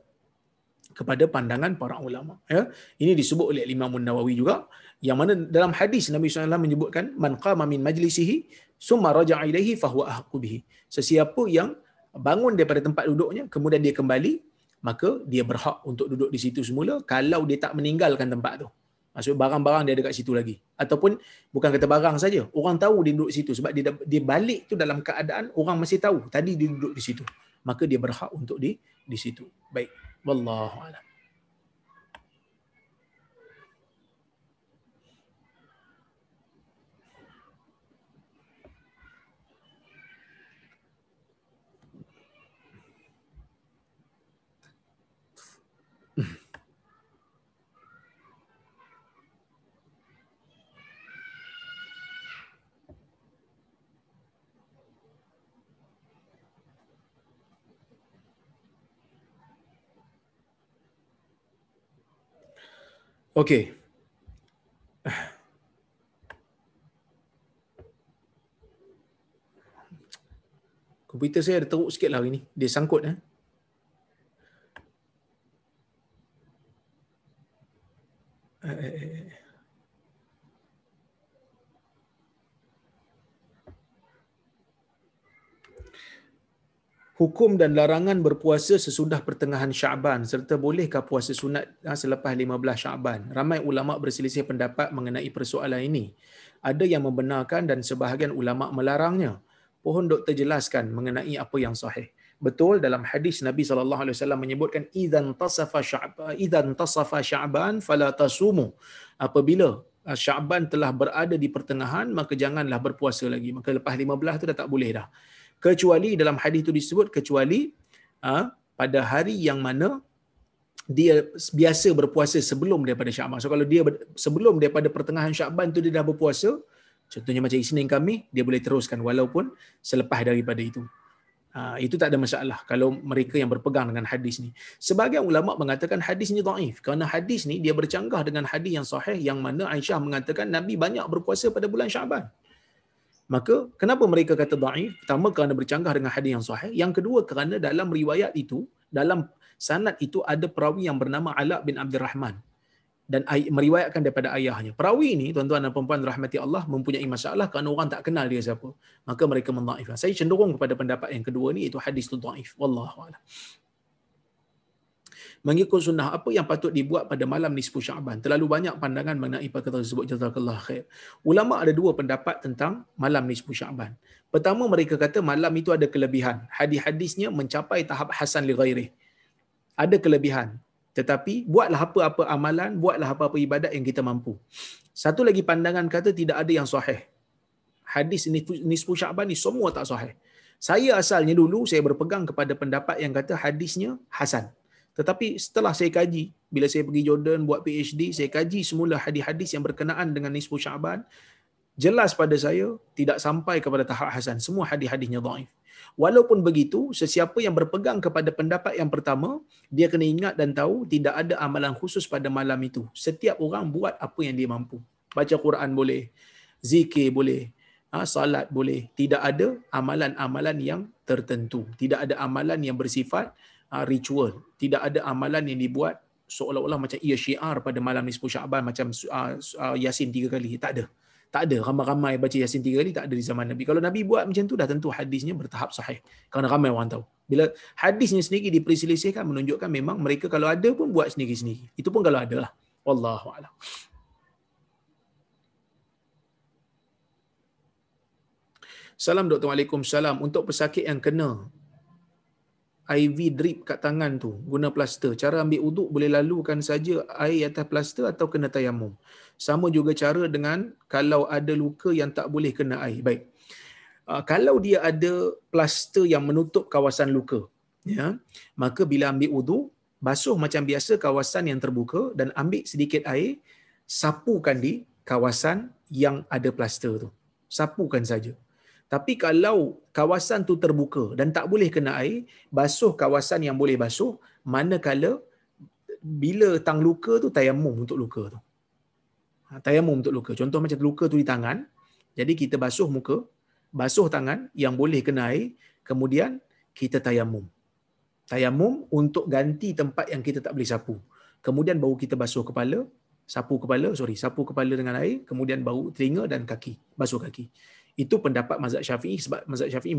kepada pandangan para ulama. Ya. Ini disebut oleh Imam Nawawi juga. Yang mana dalam hadis Nabi SAW menyebutkan, Man qama min majlisihi, summa raja'a ilaihi fahuwa ahqu bihi. Sesiapa yang bangun daripada tempat duduknya kemudian dia kembali maka dia berhak untuk duduk di situ semula kalau dia tak meninggalkan tempat tu. Maksud barang-barang dia ada kat situ lagi. Ataupun bukan kata barang saja orang tahu dia duduk di situ sebab dia dia balik tu dalam keadaan orang masih tahu tadi dia duduk di situ. Maka dia berhak untuk di di situ. Baik. Wallahu a'lam Okey. Komputer saya ada teruk sikit lah hari ni. Dia sangkut. Eh? Eh, hukum dan larangan berpuasa sesudah pertengahan Syaban serta bolehkah puasa sunat ha, selepas 15 Syaban. Ramai ulama berselisih pendapat mengenai persoalan ini. Ada yang membenarkan dan sebahagian ulama melarangnya. Pohon doktor jelaskan mengenai apa yang sahih. Betul dalam hadis Nabi sallallahu alaihi wasallam menyebutkan idzan tasafa sya'ban idzan tasafa sya'ban fala tasumu. Apabila ha, Syaban telah berada di pertengahan maka janganlah berpuasa lagi. Maka lepas 15 tu dah tak boleh dah kecuali dalam hadis itu disebut kecuali uh, pada hari yang mana dia biasa berpuasa sebelum daripada Syaban. So kalau dia sebelum daripada pertengahan Syaban tu dia dah berpuasa, contohnya macam Isnin kami, dia boleh teruskan walaupun selepas daripada itu. Uh, itu tak ada masalah kalau mereka yang berpegang dengan hadis ni. Sebagian ulama mengatakan hadis ni dhaif kerana hadis ni dia bercanggah dengan hadis yang sahih yang mana Aisyah mengatakan Nabi banyak berpuasa pada bulan Syaban. Maka kenapa mereka kata dhaif? Pertama kerana bercanggah dengan hadis yang sahih, yang kedua kerana dalam riwayat itu, dalam sanad itu ada perawi yang bernama Ala bin Abdul Rahman dan meriwayatkan daripada ayahnya. Perawi ini tuan-tuan dan puan-puan rahmati Allah mempunyai masalah kerana orang tak kenal dia siapa. Maka mereka mendhaifkan. Saya cenderung kepada pendapat yang kedua ni itu hadis tu dhaif. Wallahu a'lam mengikut sunnah apa yang patut dibuat pada malam nisfu Syaban. Terlalu banyak pandangan mengenai perkara tersebut jazakallah khair. Ulama ada dua pendapat tentang malam nisfu Syaban. Pertama mereka kata malam itu ada kelebihan. Hadis-hadisnya mencapai tahap hasan li ghairi. Ada kelebihan. Tetapi buatlah apa-apa amalan, buatlah apa-apa ibadat yang kita mampu. Satu lagi pandangan kata tidak ada yang sahih. Hadis nisfu Syaban ni semua tak sahih. Saya asalnya dulu saya berpegang kepada pendapat yang kata hadisnya hasan. Tetapi setelah saya kaji, bila saya pergi Jordan buat PhD, saya kaji semula hadis-hadis yang berkenaan dengan nisfu Syaban, jelas pada saya tidak sampai kepada tahap hasan. Semua hadis-hadisnya dhaif. Walaupun begitu, sesiapa yang berpegang kepada pendapat yang pertama, dia kena ingat dan tahu tidak ada amalan khusus pada malam itu. Setiap orang buat apa yang dia mampu. Baca Quran boleh, zikir boleh, ha, salat boleh. Tidak ada amalan-amalan yang tertentu. Tidak ada amalan yang bersifat ritual. Tidak ada amalan yang dibuat seolah-olah macam ia syiar pada malam nisfu Syaban macam uh, uh, Yasin tiga kali. Tak ada. Tak ada ramai-ramai baca Yasin tiga kali tak ada di zaman Nabi. Kalau Nabi buat macam tu dah tentu hadisnya bertahap sahih. Kerana ramai orang tahu. Bila hadisnya sendiri diperselisihkan menunjukkan memang mereka kalau ada pun buat sendiri-sendiri. Itu pun kalau ada lah. Wallahu a'lam. Salam Dr. Waalaikumsalam. Untuk pesakit yang kena IV drip kat tangan tu guna plaster. Cara ambil uduk boleh lalukan saja air atas plaster atau kena tayamum. Sama juga cara dengan kalau ada luka yang tak boleh kena air. Baik. Uh, kalau dia ada plaster yang menutup kawasan luka, ya, maka bila ambil uduk, basuh macam biasa kawasan yang terbuka dan ambil sedikit air, sapukan di kawasan yang ada plaster tu. Sapukan saja. Tapi kalau kawasan tu terbuka dan tak boleh kena air, basuh kawasan yang boleh basuh, manakala bila tang luka tu tayamum untuk luka tu. Ha, tayamum untuk luka. Contoh macam luka tu di tangan, jadi kita basuh muka, basuh tangan yang boleh kena air, kemudian kita tayamum. Tayamum untuk ganti tempat yang kita tak boleh sapu. Kemudian baru kita basuh kepala, sapu kepala, sorry, sapu kepala dengan air, kemudian baru telinga dan kaki, basuh kaki. Itu pendapat mazhab Syafi'i sebab mazhab Syafi'i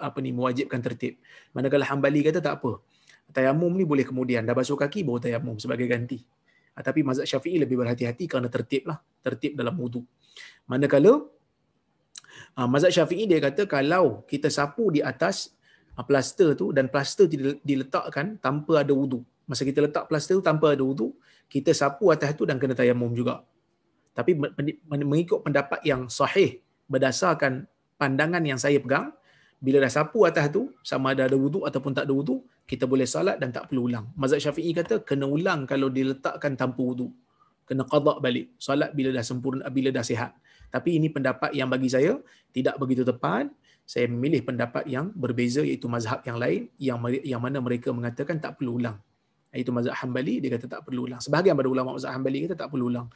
apa ni mewajibkan tertib. Manakala Hambali kata tak apa. Tayamum ni boleh kemudian dah basuh kaki baru tayamum sebagai ganti. Ha, tapi mazhab Syafi'i lebih berhati-hati kerana tertib lah, tertib dalam wudu. Manakala ha, mazhab Syafi'i dia kata kalau kita sapu di atas ha, plaster tu dan plaster diletakkan tanpa ada wudu. Masa kita letak plaster tu tanpa ada wudu, kita sapu atas tu dan kena tayamum juga. Tapi mengikut pendapat yang sahih berdasarkan pandangan yang saya pegang, bila dah sapu atas tu, sama ada ada wudu ataupun tak ada wudu, kita boleh salat dan tak perlu ulang. Mazhab Syafi'i kata kena ulang kalau diletakkan tanpa wudu. Kena qada balik. Salat bila dah sempurna bila dah sihat. Tapi ini pendapat yang bagi saya tidak begitu tepat. Saya memilih pendapat yang berbeza iaitu mazhab yang lain yang yang mana mereka mengatakan tak perlu ulang. Iaitu mazhab Hambali dia kata tak perlu ulang. Sebahagian pada ulama mazhab Hambali kata tak perlu ulang.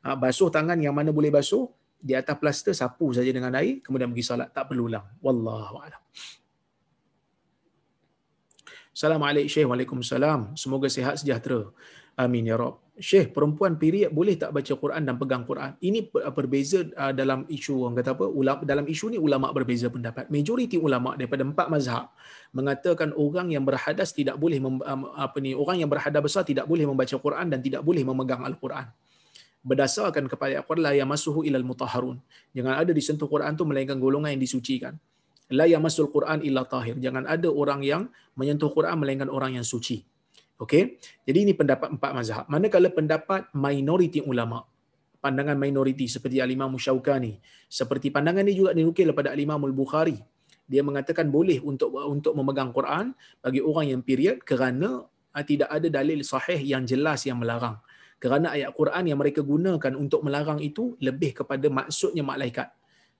Ah, basuh tangan yang mana boleh basuh di atas plaster sapu saja dengan air kemudian pergi solat. Tak perlu ulang wallahu a'lam. Assalamualaikum Syekh. Waalaikumsalam. Semoga sihat sejahtera. Amin ya rab. Syekh perempuan period boleh tak baca Quran dan pegang Quran? Ini berbeza uh, dalam isu orang kata apa? Dalam isu ni ulama berbeza pendapat. Majoriti ulama daripada empat mazhab mengatakan orang yang berhadas tidak boleh um, apa ni orang yang berhadas besar tidak boleh membaca Quran dan tidak boleh memegang al-Quran berdasarkan kepada Al-Quran la yamassuhu ilal mutahharun. Jangan ada disentuh Quran tu melainkan golongan yang disucikan. La yamassul Quran illa tahir. Jangan ada orang yang menyentuh Quran melainkan orang yang suci. Okey. Jadi ini pendapat empat mazhab. Manakala pendapat minoriti ulama, pandangan minoriti seperti Al-Imam Syaukani, seperti pandangan ini juga dinukil daripada Al-Imam Al-Bukhari. Dia mengatakan boleh untuk untuk memegang Quran bagi orang yang period kerana ah, tidak ada dalil sahih yang jelas yang melarang kerana ayat Quran yang mereka gunakan untuk melarang itu lebih kepada maksudnya malaikat.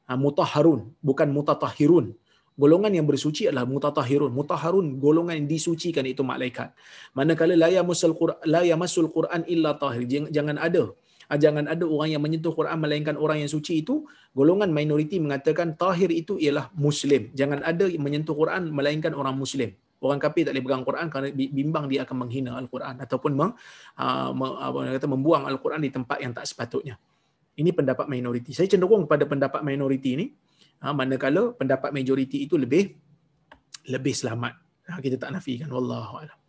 Ha, mutahharun, bukan mutatahhirun. Golongan yang bersuci adalah mutatahhirun. Mutahharun golongan yang disucikan itu malaikat. Manakala la yamassul la yamassul Quran illa tahir. Jangan ada ha, jangan ada orang yang menyentuh Quran melainkan orang yang suci itu golongan minoriti mengatakan tahir itu ialah muslim. Jangan ada menyentuh Quran melainkan orang muslim. Orang kafir tak boleh pegang Quran kerana bimbang dia akan menghina Al-Quran ataupun meng, uh, apa kata membuang Al-Quran di tempat yang tak sepatutnya. Ini pendapat minoriti. Saya cenderung kepada pendapat minoriti ini uh, manakala pendapat majoriti itu lebih lebih selamat. Uh, kita tak nafikan wallahu a'lam.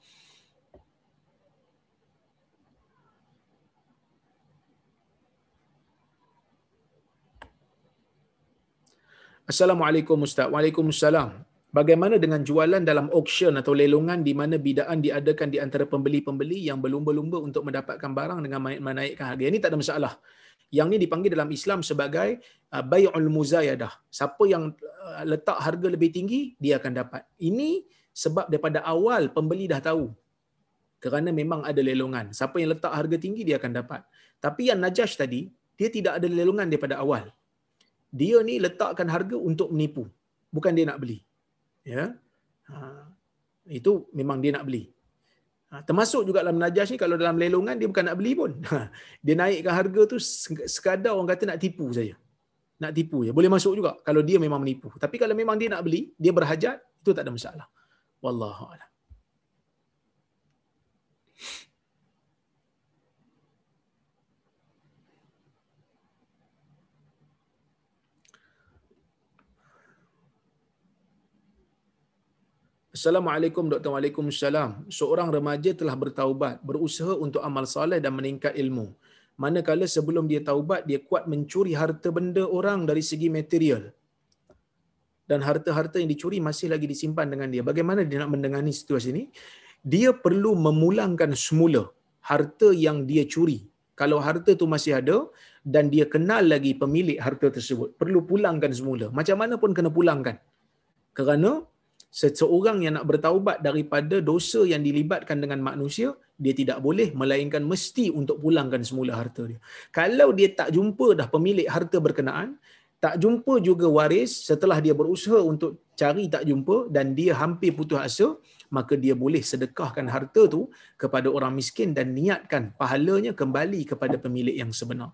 Assalamualaikum Ustaz. Waalaikumsalam. Bagaimana dengan jualan dalam auction atau lelongan di mana bidaan diadakan di antara pembeli-pembeli yang berlumba-lumba untuk mendapatkan barang dengan menaikkan harga. Ini tak ada masalah. Yang ini dipanggil dalam Islam sebagai uh, bay'ul muzayadah. Siapa yang uh, letak harga lebih tinggi, dia akan dapat. Ini sebab daripada awal pembeli dah tahu. Kerana memang ada lelongan. Siapa yang letak harga tinggi, dia akan dapat. Tapi yang Najash tadi, dia tidak ada lelongan daripada awal dia ni letakkan harga untuk menipu bukan dia nak beli ya? Ha, itu memang dia nak beli. Ha, termasuk juga dalam najas ni kalau dalam lelongan dia bukan nak beli pun. Ha, dia naikkan harga tu sekadar orang kata nak tipu saja. Nak tipu je. Boleh masuk juga kalau dia memang menipu. Tapi kalau memang dia nak beli dia berhajat itu tak ada masalah. Wallahu a'lam Assalamualaikum Dr. Waalaikumsalam. Seorang remaja telah bertaubat, berusaha untuk amal soleh dan meningkat ilmu. Manakala sebelum dia taubat, dia kuat mencuri harta benda orang dari segi material. Dan harta-harta yang dicuri masih lagi disimpan dengan dia. Bagaimana dia nak mendengani situasi ini? Dia perlu memulangkan semula harta yang dia curi. Kalau harta tu masih ada dan dia kenal lagi pemilik harta tersebut, perlu pulangkan semula. Macam mana pun kena pulangkan. Kerana seseorang yang nak bertaubat daripada dosa yang dilibatkan dengan manusia, dia tidak boleh melainkan mesti untuk pulangkan semula harta dia. Kalau dia tak jumpa dah pemilik harta berkenaan, tak jumpa juga waris setelah dia berusaha untuk cari tak jumpa dan dia hampir putus asa, maka dia boleh sedekahkan harta tu kepada orang miskin dan niatkan pahalanya kembali kepada pemilik yang sebenar.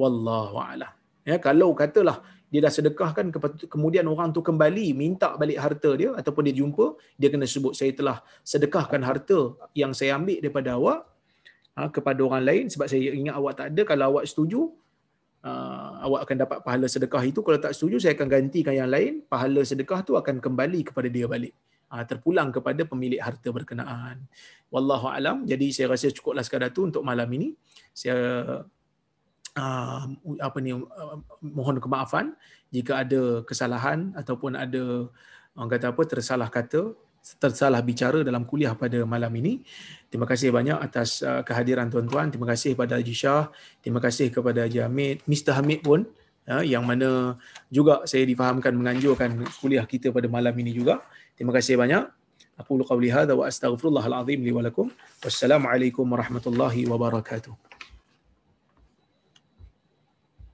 Wallahu a'lam. Ya, kalau katalah dia dah sedekahkan kemudian orang tu kembali minta balik harta dia ataupun dia jumpa dia kena sebut saya telah sedekahkan harta yang saya ambil daripada awak ha, kepada orang lain sebab saya ingat awak tak ada. Kalau awak setuju uh, awak akan dapat pahala sedekah itu. Kalau tak setuju saya akan gantikan yang lain. Pahala sedekah tu akan kembali kepada dia balik. Uh, terpulang kepada pemilik harta berkenaan. Wallahu alam. Jadi saya rasa cukuplah sekadar tu untuk malam ini. Saya uh, apa ni uh, mohon kemaafan jika ada kesalahan ataupun ada orang kata apa tersalah kata tersalah bicara dalam kuliah pada malam ini. Terima kasih banyak atas uh, kehadiran tuan-tuan. Terima kasih kepada Haji Shah. Terima kasih kepada Haji Hamid. Mr. Hamid pun uh, yang mana juga saya difahamkan menganjurkan kuliah kita pada malam ini juga. Terima kasih banyak. Aku lu qawli hadha wa astaghfirullahalazim li wa lakum. Wassalamualaikum warahmatullahi wabarakatuh.